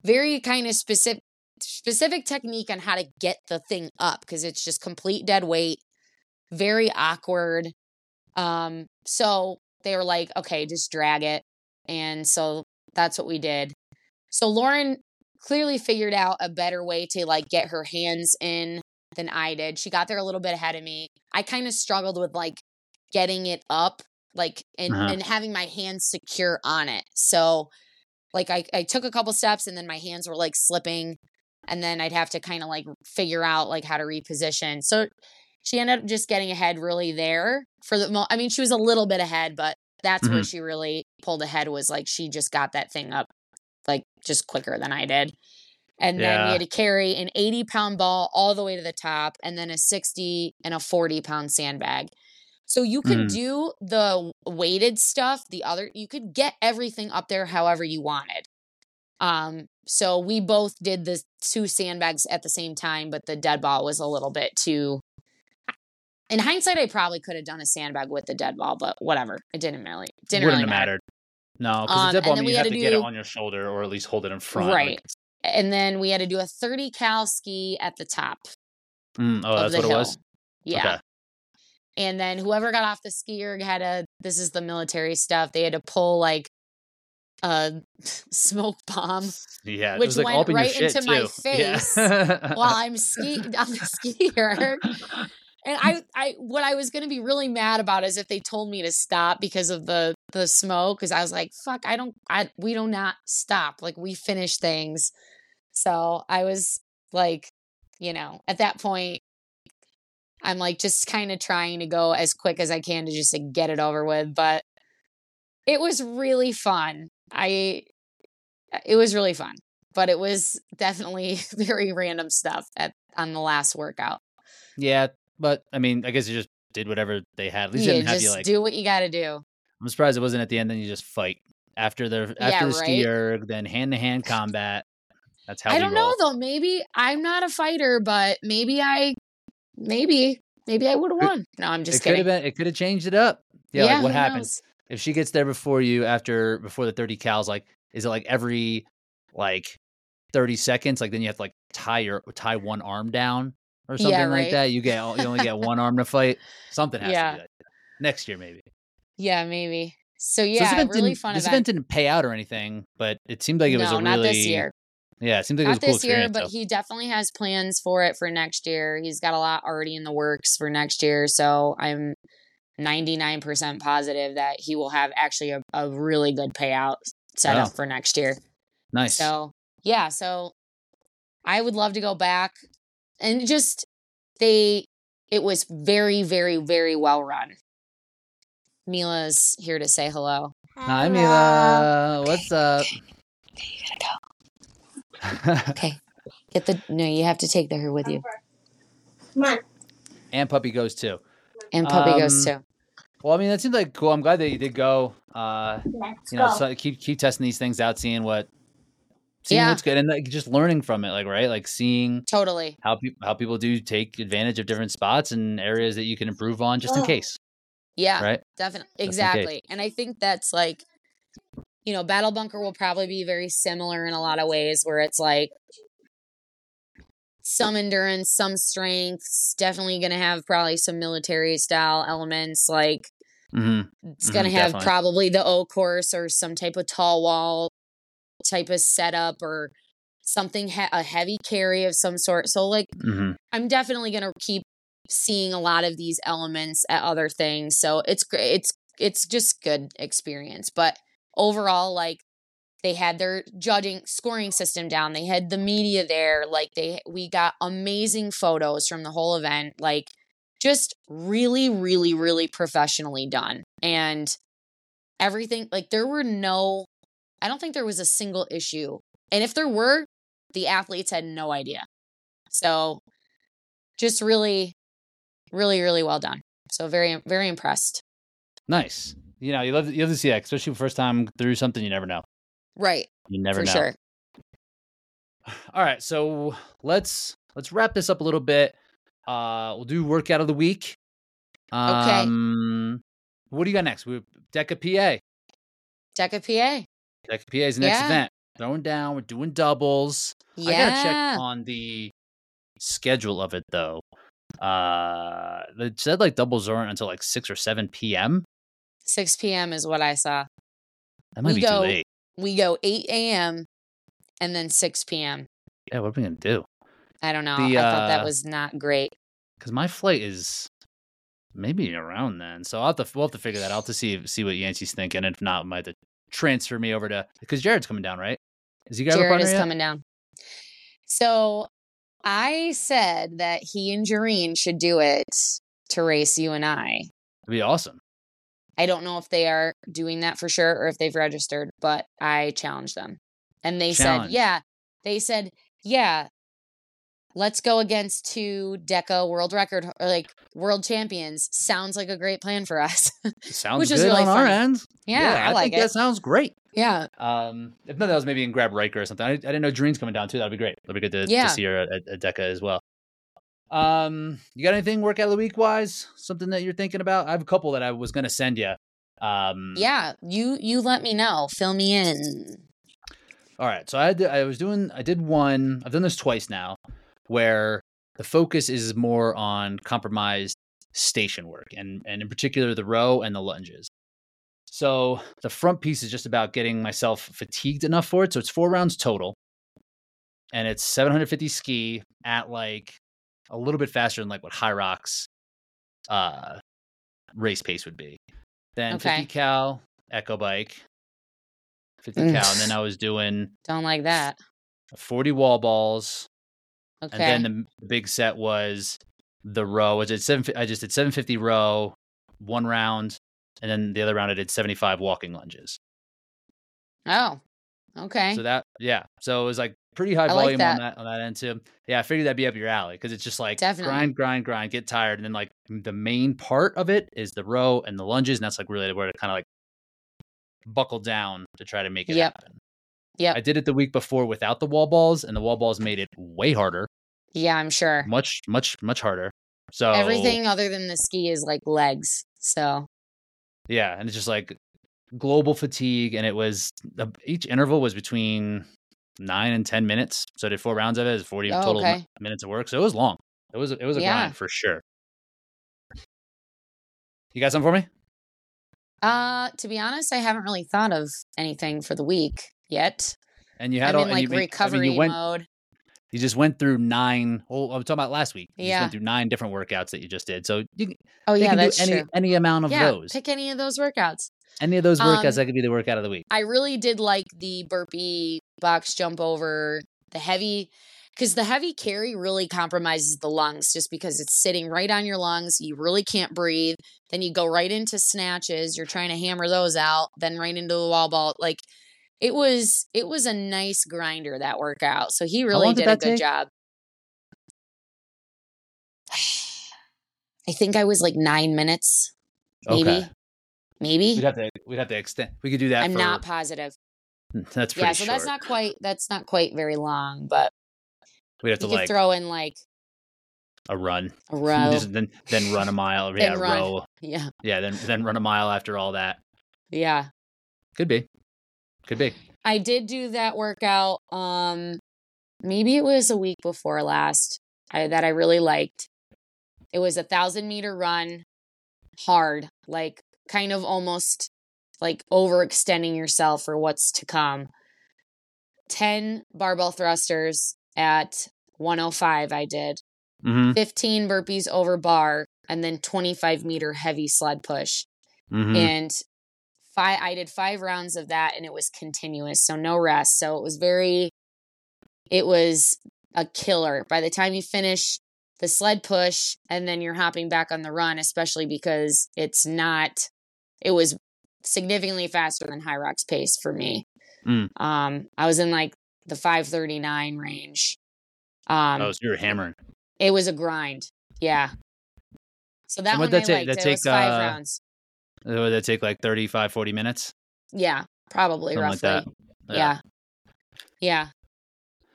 [SPEAKER 2] very kind of specific specific technique on how to get the thing up because it's just complete dead weight, very awkward. Um so they were like, "Okay, just drag it." And so that's what we did. So Lauren clearly figured out a better way to like get her hands in than I did. She got there a little bit ahead of me. I kind of struggled with like getting it up, like and
[SPEAKER 1] Uh-huh.
[SPEAKER 2] and having my hands secure on it. So like I I took a couple steps and then my hands were like slipping and then I'd have to kind of like figure out like how to reposition. So she ended up just getting ahead really there for the mo- I mean she was a little bit ahead, but that's where
[SPEAKER 1] Mhm.
[SPEAKER 2] she really pulled ahead was like she just got that thing up like just quicker than I did. And then
[SPEAKER 1] Yeah.
[SPEAKER 2] we had to carry an 80 pound ball all the way to the top and then a 60 and a 40 pound sandbag. So you could
[SPEAKER 1] Mm.
[SPEAKER 2] do the weighted stuff, the other, you could get everything up there however you wanted. Um, so we both did the two sandbags at the same time, but the dead ball was a little bit too. In hindsight, I probably could have done a sandbag with the dead ball, but whatever. It didn't really didn't
[SPEAKER 1] Wouldn't
[SPEAKER 2] really
[SPEAKER 1] have
[SPEAKER 2] matter.
[SPEAKER 1] mattered. No, because
[SPEAKER 2] Um,
[SPEAKER 1] the dead ball
[SPEAKER 2] then
[SPEAKER 1] I mean,
[SPEAKER 2] we
[SPEAKER 1] you
[SPEAKER 2] had
[SPEAKER 1] have
[SPEAKER 2] to
[SPEAKER 1] get it on your shoulder or at least hold it in front. like-
[SPEAKER 2] Right. And then we had to do a 30 cal ski at the top
[SPEAKER 1] Mm, oh, that's what
[SPEAKER 2] hill.
[SPEAKER 1] it was.
[SPEAKER 2] Yeah.
[SPEAKER 1] Okay.
[SPEAKER 2] And then whoever got off the ski erg had a this is the military stuff. They had to pull like a smoke bomb
[SPEAKER 1] Yeah,
[SPEAKER 2] Which
[SPEAKER 1] was like
[SPEAKER 2] went
[SPEAKER 1] all up in your
[SPEAKER 2] right into my face
[SPEAKER 1] Yeah.
[SPEAKER 2] while I'm ski on the ski erg. And I, I, what I was gonna be really mad about is if they told me to stop because of the the smoke. Because I was like, "Fuck, I don't, I, we do not stop. Like we finish things." So I was like, you know, at that point, I'm like just kind of trying to go as quick as I can to just like, get it over with. But it was really fun. I, uh, it was really fun, but it was definitely very random stuff at on the last workout.
[SPEAKER 1] yeah, but I mean, I guess you just did whatever they had. At least
[SPEAKER 2] Yeah,
[SPEAKER 1] didn't have you like.
[SPEAKER 2] do what you got to do.
[SPEAKER 1] I'm surprised it wasn't at the end. Then you just fight after the after
[SPEAKER 2] Yeah,
[SPEAKER 1] the ski
[SPEAKER 2] right?
[SPEAKER 1] erg, then hand to hand combat. That's how
[SPEAKER 2] I don't
[SPEAKER 1] roll.
[SPEAKER 2] know though. Maybe I'm not a fighter, but maybe I, maybe, maybe I would have won. No, I'm just
[SPEAKER 1] it could have
[SPEAKER 2] kidding.
[SPEAKER 1] been. It could have changed it up. Yeah, like what happens if she gets there before you after before the 30 cals? Like, is it like every like 30 seconds? Like then you have to like tie your tie one arm down or something
[SPEAKER 2] Yeah,
[SPEAKER 1] like that. You get you only get one arm to fight. Something has
[SPEAKER 2] Yeah.
[SPEAKER 1] to be like next year maybe.
[SPEAKER 2] Yeah, maybe. So
[SPEAKER 1] So this
[SPEAKER 2] yeah,
[SPEAKER 1] event
[SPEAKER 2] really fun
[SPEAKER 1] this
[SPEAKER 2] event.
[SPEAKER 1] event didn't pay out or anything, but it seemed like it was
[SPEAKER 2] no,
[SPEAKER 1] a
[SPEAKER 2] not
[SPEAKER 1] really
[SPEAKER 2] this year.
[SPEAKER 1] Yeah. It seemed like it was
[SPEAKER 2] Not
[SPEAKER 1] a cool
[SPEAKER 2] this year, but
[SPEAKER 1] though.
[SPEAKER 2] he definitely has plans for it for next year. He's got a lot already in the works for next year, so I'm 99% positive that he will have actually a, a really good payout set
[SPEAKER 1] Wow.
[SPEAKER 2] up for next year.
[SPEAKER 1] nice.
[SPEAKER 2] So, yeah, so I would love to go back and just they it was very, very, very well run. Mila's here to say hello.
[SPEAKER 1] Hi, Mila. What's up?
[SPEAKER 2] Okay, you gotta go. Okay. Get the no, you have to take the her with you.
[SPEAKER 3] Come on.
[SPEAKER 1] and puppy goes too.
[SPEAKER 2] And puppy goes
[SPEAKER 1] Um,
[SPEAKER 2] too.
[SPEAKER 1] Well, I mean, that seems like cool. I'm glad that you did go. Uh,
[SPEAKER 3] Let's
[SPEAKER 1] you know,
[SPEAKER 3] go.
[SPEAKER 1] so keep keep testing these things out, seeing what, seeing
[SPEAKER 2] Yeah.
[SPEAKER 1] what's good, and like just learning from it. Like right, like seeing
[SPEAKER 2] Totally.
[SPEAKER 1] how people how people do take advantage of different spots and areas that you can improve on, just in
[SPEAKER 3] Oh.
[SPEAKER 1] case.
[SPEAKER 2] Yeah.
[SPEAKER 1] Right.
[SPEAKER 2] Definitely.
[SPEAKER 1] in.
[SPEAKER 2] Exactly. And I think that's like, you know, Battle Bunker will probably be very similar in a lot of ways where it's like some endurance, some strengths, definitely going to have probably some military style elements. Like
[SPEAKER 1] hmm
[SPEAKER 2] it's going to
[SPEAKER 1] Mhm,
[SPEAKER 2] have
[SPEAKER 1] definitely.
[SPEAKER 2] probably the O course or some type of tall wall type of setup or something, he- a heavy carry of some sort. So, like,
[SPEAKER 1] hmm
[SPEAKER 2] I'm definitely going to keep seeing a lot of these elements at other things. So it's great. It's it's just good experience. But overall, like they had their judging scoring system down. They had the media there. Like they we got amazing photos from the whole event. Like just really, really, really professionally done. And everything like there were no I don't think there was a single issue. And if there were, the athletes had no idea. So just really, really, really well done. So very, very impressed.
[SPEAKER 1] Nice. You know, you love you love to see that, especially first time through something. You never know.
[SPEAKER 2] Right.
[SPEAKER 1] You never
[SPEAKER 2] for
[SPEAKER 1] know.
[SPEAKER 2] sure.
[SPEAKER 1] All right, so let's let's wrap this up a little bit. Uh, we'll do workout of the week. Um, What do you got next? We DEKA PA.
[SPEAKER 2] DEKA PA.
[SPEAKER 1] DEKA PA is the next
[SPEAKER 2] Yeah.
[SPEAKER 1] event. Throwing down. We're doing doubles. Yeah. I gotta check on the schedule of it though. Uh, it said like doubles aren't until like six or seven p.m.
[SPEAKER 2] 6 p.m. is what I saw.
[SPEAKER 1] That might
[SPEAKER 2] We
[SPEAKER 1] be
[SPEAKER 2] go-
[SPEAKER 1] too late.
[SPEAKER 2] We go 8 a.m. and then 6 p.m.
[SPEAKER 1] Yeah, what are we gonna do?
[SPEAKER 2] I don't know.
[SPEAKER 1] The,
[SPEAKER 2] I thought that
[SPEAKER 1] uh,
[SPEAKER 2] was not great.
[SPEAKER 1] Because my flight is maybe around then, so I'll have to we'll have to figure that out to see see what Yancey's thinking. If not, I might have to transfer me over to because Jared's coming down, right? Is he got
[SPEAKER 2] Jared is
[SPEAKER 1] yet?
[SPEAKER 2] coming down. So I said that he and Jareen should do it to race you and I.
[SPEAKER 1] It'd be awesome.
[SPEAKER 2] I don't know if they are doing that for sure or if they've registered, but I challenged them. And they
[SPEAKER 1] Challenge.
[SPEAKER 2] said, yeah. They said, yeah, let's go against two DEKA world record or like world champions. Sounds like a great plan for us.
[SPEAKER 1] Sounds
[SPEAKER 2] Which
[SPEAKER 1] good
[SPEAKER 2] is really
[SPEAKER 1] on our
[SPEAKER 2] funny.
[SPEAKER 1] end.
[SPEAKER 2] yeah, I, like
[SPEAKER 1] think that sounds great.
[SPEAKER 2] yeah.
[SPEAKER 1] Um, if not, that was maybe in grab Riker or something. I, I didn't know Jareen's coming down too. That'd be great. That'd be good to,
[SPEAKER 2] Yeah.
[SPEAKER 1] to see her at, at DEKA as well. Um, you got anything workout of the week wise? Something that you're thinking about? I have a couple that I was gonna send you. Um,
[SPEAKER 2] Yeah. You you let me know. Fill me in.
[SPEAKER 1] All right. So I had to, I was doing I did one. I've done this twice now, where the focus is more on compromised station work and and in particular the row and the lunges. So the front piece is just about getting myself fatigued enough for it. So it's four rounds total, and it's 750 ski at like a little bit faster than like what Hyrox uh race pace would be. Then
[SPEAKER 2] Okay.
[SPEAKER 1] 50 cal echo bike, 50
[SPEAKER 2] Mm.
[SPEAKER 1] cal, and then I was doing
[SPEAKER 2] Don't like that.
[SPEAKER 1] 40 wall balls,
[SPEAKER 2] Okay.
[SPEAKER 1] and then the big set was the row. I did seven. I just did 750 row, one round, and then the other round I did 75 walking lunges.
[SPEAKER 2] oh. Okay.
[SPEAKER 1] So that yeah, so it was like pretty high
[SPEAKER 2] I like
[SPEAKER 1] volume
[SPEAKER 2] that.
[SPEAKER 1] on that on that end too. Yeah, I figured that'd be up your alley because it's just like
[SPEAKER 2] Definitely.
[SPEAKER 1] grind, grind, grind, get tired, and then like the main part of it is the row and the lunges, and that's like really where to kind of like buckle down to try to make it
[SPEAKER 2] Yep.
[SPEAKER 1] happen.
[SPEAKER 2] Yep.
[SPEAKER 1] I did it the week before without the wall balls, and the wall balls made it way harder,
[SPEAKER 2] yeah, I'm sure.
[SPEAKER 1] much, much, much harder. So
[SPEAKER 2] Everything other than the ski is like legs. So
[SPEAKER 1] yeah, and it's just like global fatigue, and it was each interval was between nine and ten minutes. So I did four rounds of it. It's forty
[SPEAKER 2] Oh,
[SPEAKER 1] total
[SPEAKER 2] okay.
[SPEAKER 1] minutes of work. So it was long. It was it was a
[SPEAKER 2] Yeah.
[SPEAKER 1] grind for sure. You got something for me?
[SPEAKER 2] uh to be honest, I haven't really thought of anything for the week yet.
[SPEAKER 1] And you had
[SPEAKER 2] I'm
[SPEAKER 1] all
[SPEAKER 2] in like
[SPEAKER 1] you, made- I mean,
[SPEAKER 2] recovery
[SPEAKER 1] you went
[SPEAKER 2] mode.
[SPEAKER 1] you just went through nine. Oh, I'm talking about last week. You just
[SPEAKER 2] Yeah.
[SPEAKER 1] went through nine different workouts that you just did. So you can,
[SPEAKER 2] Oh yeah, that's
[SPEAKER 1] any
[SPEAKER 2] true.
[SPEAKER 1] any amount of
[SPEAKER 2] yeah,
[SPEAKER 1] those.
[SPEAKER 2] pick any of those workouts.
[SPEAKER 1] Any of those workouts
[SPEAKER 2] Um,
[SPEAKER 1] that could be the workout of the week.
[SPEAKER 2] I really did like the burpee box jump over, the heavy because the heavy carry really compromises the lungs just because it's sitting right on your lungs. You really can't breathe. Then you go right into snatches. You're trying to hammer those out, then right into the wall ball. Like it was, it was a nice grinder that workout. So he really
[SPEAKER 1] did
[SPEAKER 2] did a good
[SPEAKER 1] take?
[SPEAKER 2] job. I think I was like nine minutes, maybe,
[SPEAKER 1] Okay.
[SPEAKER 2] Maybe.
[SPEAKER 1] We'd have to we'd have to extend. We could do that.
[SPEAKER 2] I'm
[SPEAKER 1] for,
[SPEAKER 2] not positive.
[SPEAKER 1] That's pretty
[SPEAKER 2] Yeah, so that's not quite that's not quite very long, but
[SPEAKER 1] We'd have to like
[SPEAKER 2] throw in like
[SPEAKER 1] a run,
[SPEAKER 2] a row.
[SPEAKER 1] Just then then run a mile. yeah,
[SPEAKER 2] run.
[SPEAKER 1] row.
[SPEAKER 2] yeah,
[SPEAKER 1] Yeah, then then run a mile after all that.
[SPEAKER 2] yeah.
[SPEAKER 1] Could be, could be.
[SPEAKER 2] I did do that workout. Um, maybe it was a week before last. I, that I really liked. It was a thousand meter run, hard, like kind of almost like overextending yourself for what's to come. Ten barbell thrusters at 105. I did
[SPEAKER 1] Mm-hmm.
[SPEAKER 2] 15 burpees over bar, and then 25 meter heavy sled push.
[SPEAKER 1] Mm-hmm.
[SPEAKER 2] and five i did five rounds of that and it was continuous so no rest so it was very it was a killer by the time you finish the sled push and then you're hopping back on the run especially because it's not it was significantly faster than Hyrox pace for me
[SPEAKER 1] Mm.
[SPEAKER 2] um i was in like the 539 range um
[SPEAKER 1] oh, so you're hammering.
[SPEAKER 2] it was a grind yeah so that
[SPEAKER 1] And
[SPEAKER 2] one
[SPEAKER 1] what'd
[SPEAKER 2] I
[SPEAKER 1] that take?
[SPEAKER 2] liked.
[SPEAKER 1] That
[SPEAKER 2] it was
[SPEAKER 1] take,
[SPEAKER 2] five
[SPEAKER 1] uh,
[SPEAKER 2] rounds
[SPEAKER 1] Would that take like 35, 40 minutes?
[SPEAKER 2] yeah probably
[SPEAKER 1] Something like
[SPEAKER 2] roughly
[SPEAKER 1] that.
[SPEAKER 2] Yeah. Yeah.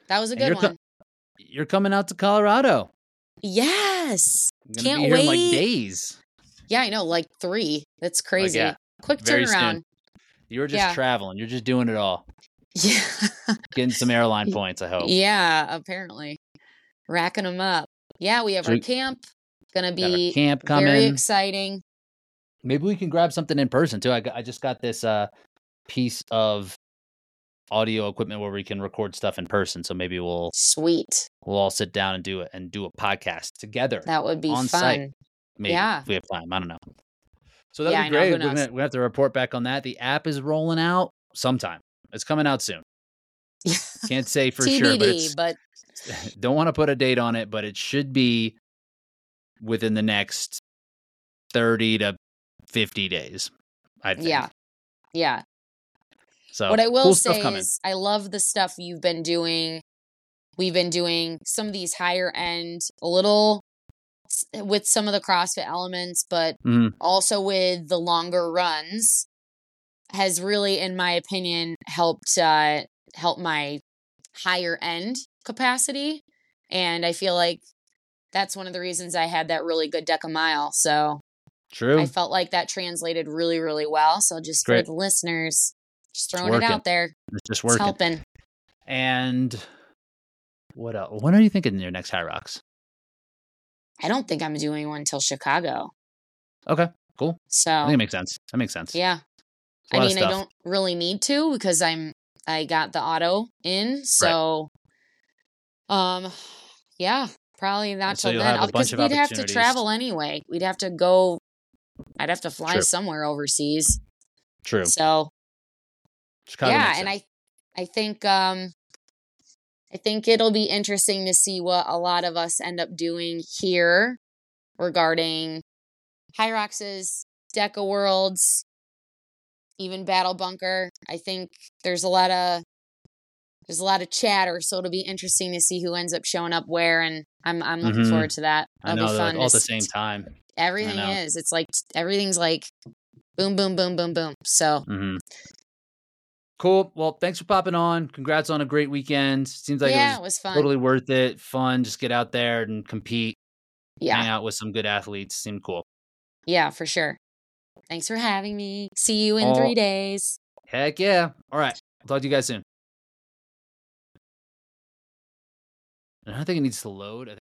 [SPEAKER 2] That was a good
[SPEAKER 1] you're
[SPEAKER 2] one.
[SPEAKER 1] You're coming out to Colorado.
[SPEAKER 2] yes. Can't
[SPEAKER 1] in like
[SPEAKER 2] wait.
[SPEAKER 1] days.
[SPEAKER 2] Yeah, I know. Like three. That's crazy.
[SPEAKER 1] yeah,
[SPEAKER 2] Quick turnaround.
[SPEAKER 1] You were just
[SPEAKER 2] Yeah.
[SPEAKER 1] traveling. You're just doing it all.
[SPEAKER 2] Yeah.
[SPEAKER 1] Getting some airline points, I hope.
[SPEAKER 2] yeah, apparently. Racking them up. Yeah, we have
[SPEAKER 1] So
[SPEAKER 2] our camp. Gonna be
[SPEAKER 1] camp coming.
[SPEAKER 2] very exciting.
[SPEAKER 1] Maybe we can grab something in person too. I, I just got this uh piece of audio equipment where we can record stuff in person. So maybe we'll
[SPEAKER 2] Sweet.
[SPEAKER 1] we'll all sit down and do it and do a podcast together.
[SPEAKER 2] That would be
[SPEAKER 1] On
[SPEAKER 2] fun.
[SPEAKER 1] site. Maybe
[SPEAKER 2] yeah.
[SPEAKER 1] if we have time. I don't know. So that'd
[SPEAKER 2] I
[SPEAKER 1] be great.
[SPEAKER 2] Who
[SPEAKER 1] We're
[SPEAKER 2] knows?
[SPEAKER 1] gonna we have to report back on that. The app is rolling out sometime. It's coming out soon. Can't say for
[SPEAKER 2] TBD,
[SPEAKER 1] sure, but it's
[SPEAKER 2] but
[SPEAKER 1] don't want to put a date on it, but it should be within the next 30 to 50 days. I think.
[SPEAKER 2] yeah. Yeah.
[SPEAKER 1] So
[SPEAKER 2] what I will
[SPEAKER 1] cool
[SPEAKER 2] say is I love the stuff you've been doing. We've been doing some of these higher end, a little s- with some of the CrossFit elements, but
[SPEAKER 1] Mhm.
[SPEAKER 2] also with the longer runs has really, in my opinion, helped uh help my higher end capacity. And I feel like that's one of the reasons I had that really good DEKA mile. So
[SPEAKER 1] True.
[SPEAKER 2] I felt like that translated really, really well. So just
[SPEAKER 1] Great.
[SPEAKER 2] for the listeners, just throwing it out there.
[SPEAKER 1] it's just
[SPEAKER 2] It's
[SPEAKER 1] working.
[SPEAKER 2] helping.
[SPEAKER 1] And what else? When are you thinking your next Hyrox?
[SPEAKER 2] I don't think I'm doing one until Chicago.
[SPEAKER 1] Okay, cool.
[SPEAKER 2] So I
[SPEAKER 1] think it makes sense. That makes sense.
[SPEAKER 2] yeah. I mean, I don't really need to because I'm I got the auto in. So um yeah, probably not
[SPEAKER 1] so
[SPEAKER 2] till then. Because we'd have to travel anyway. We'd have to go I'd have to fly
[SPEAKER 1] True.
[SPEAKER 2] somewhere overseas.
[SPEAKER 1] True.
[SPEAKER 2] So
[SPEAKER 1] Chicago
[SPEAKER 2] yeah, and. I I think um I think it'll be interesting to see what a lot of us end up doing here regarding Hyrox's DEKA Worlds, even Battle Bunker. I think there's a lot of there's a lot of chatter, so it'll be interesting to see who ends up showing up where, and I'm I'm looking
[SPEAKER 1] Mhm.
[SPEAKER 2] forward to that.
[SPEAKER 1] I
[SPEAKER 2] That'll
[SPEAKER 1] know
[SPEAKER 2] be fun.
[SPEAKER 1] like all at the same time.
[SPEAKER 2] Everything is. It's like everything's like boom, boom, boom, boom, boom. So
[SPEAKER 1] hmm Cool. Well, thanks for popping on. Congrats on a great weekend. Seems like
[SPEAKER 2] yeah,
[SPEAKER 1] it
[SPEAKER 2] it
[SPEAKER 1] was
[SPEAKER 2] was fun.
[SPEAKER 1] totally worth it. Fun. Just get out there and compete.
[SPEAKER 2] yeah.
[SPEAKER 1] Hang out with some good athletes. Seemed cool.
[SPEAKER 2] Yeah, for sure. Thanks for having me. See you in
[SPEAKER 1] Oh.
[SPEAKER 2] three days.
[SPEAKER 1] Heck yeah. All right. I'll talk to you guys soon. I don't think it needs to load. I think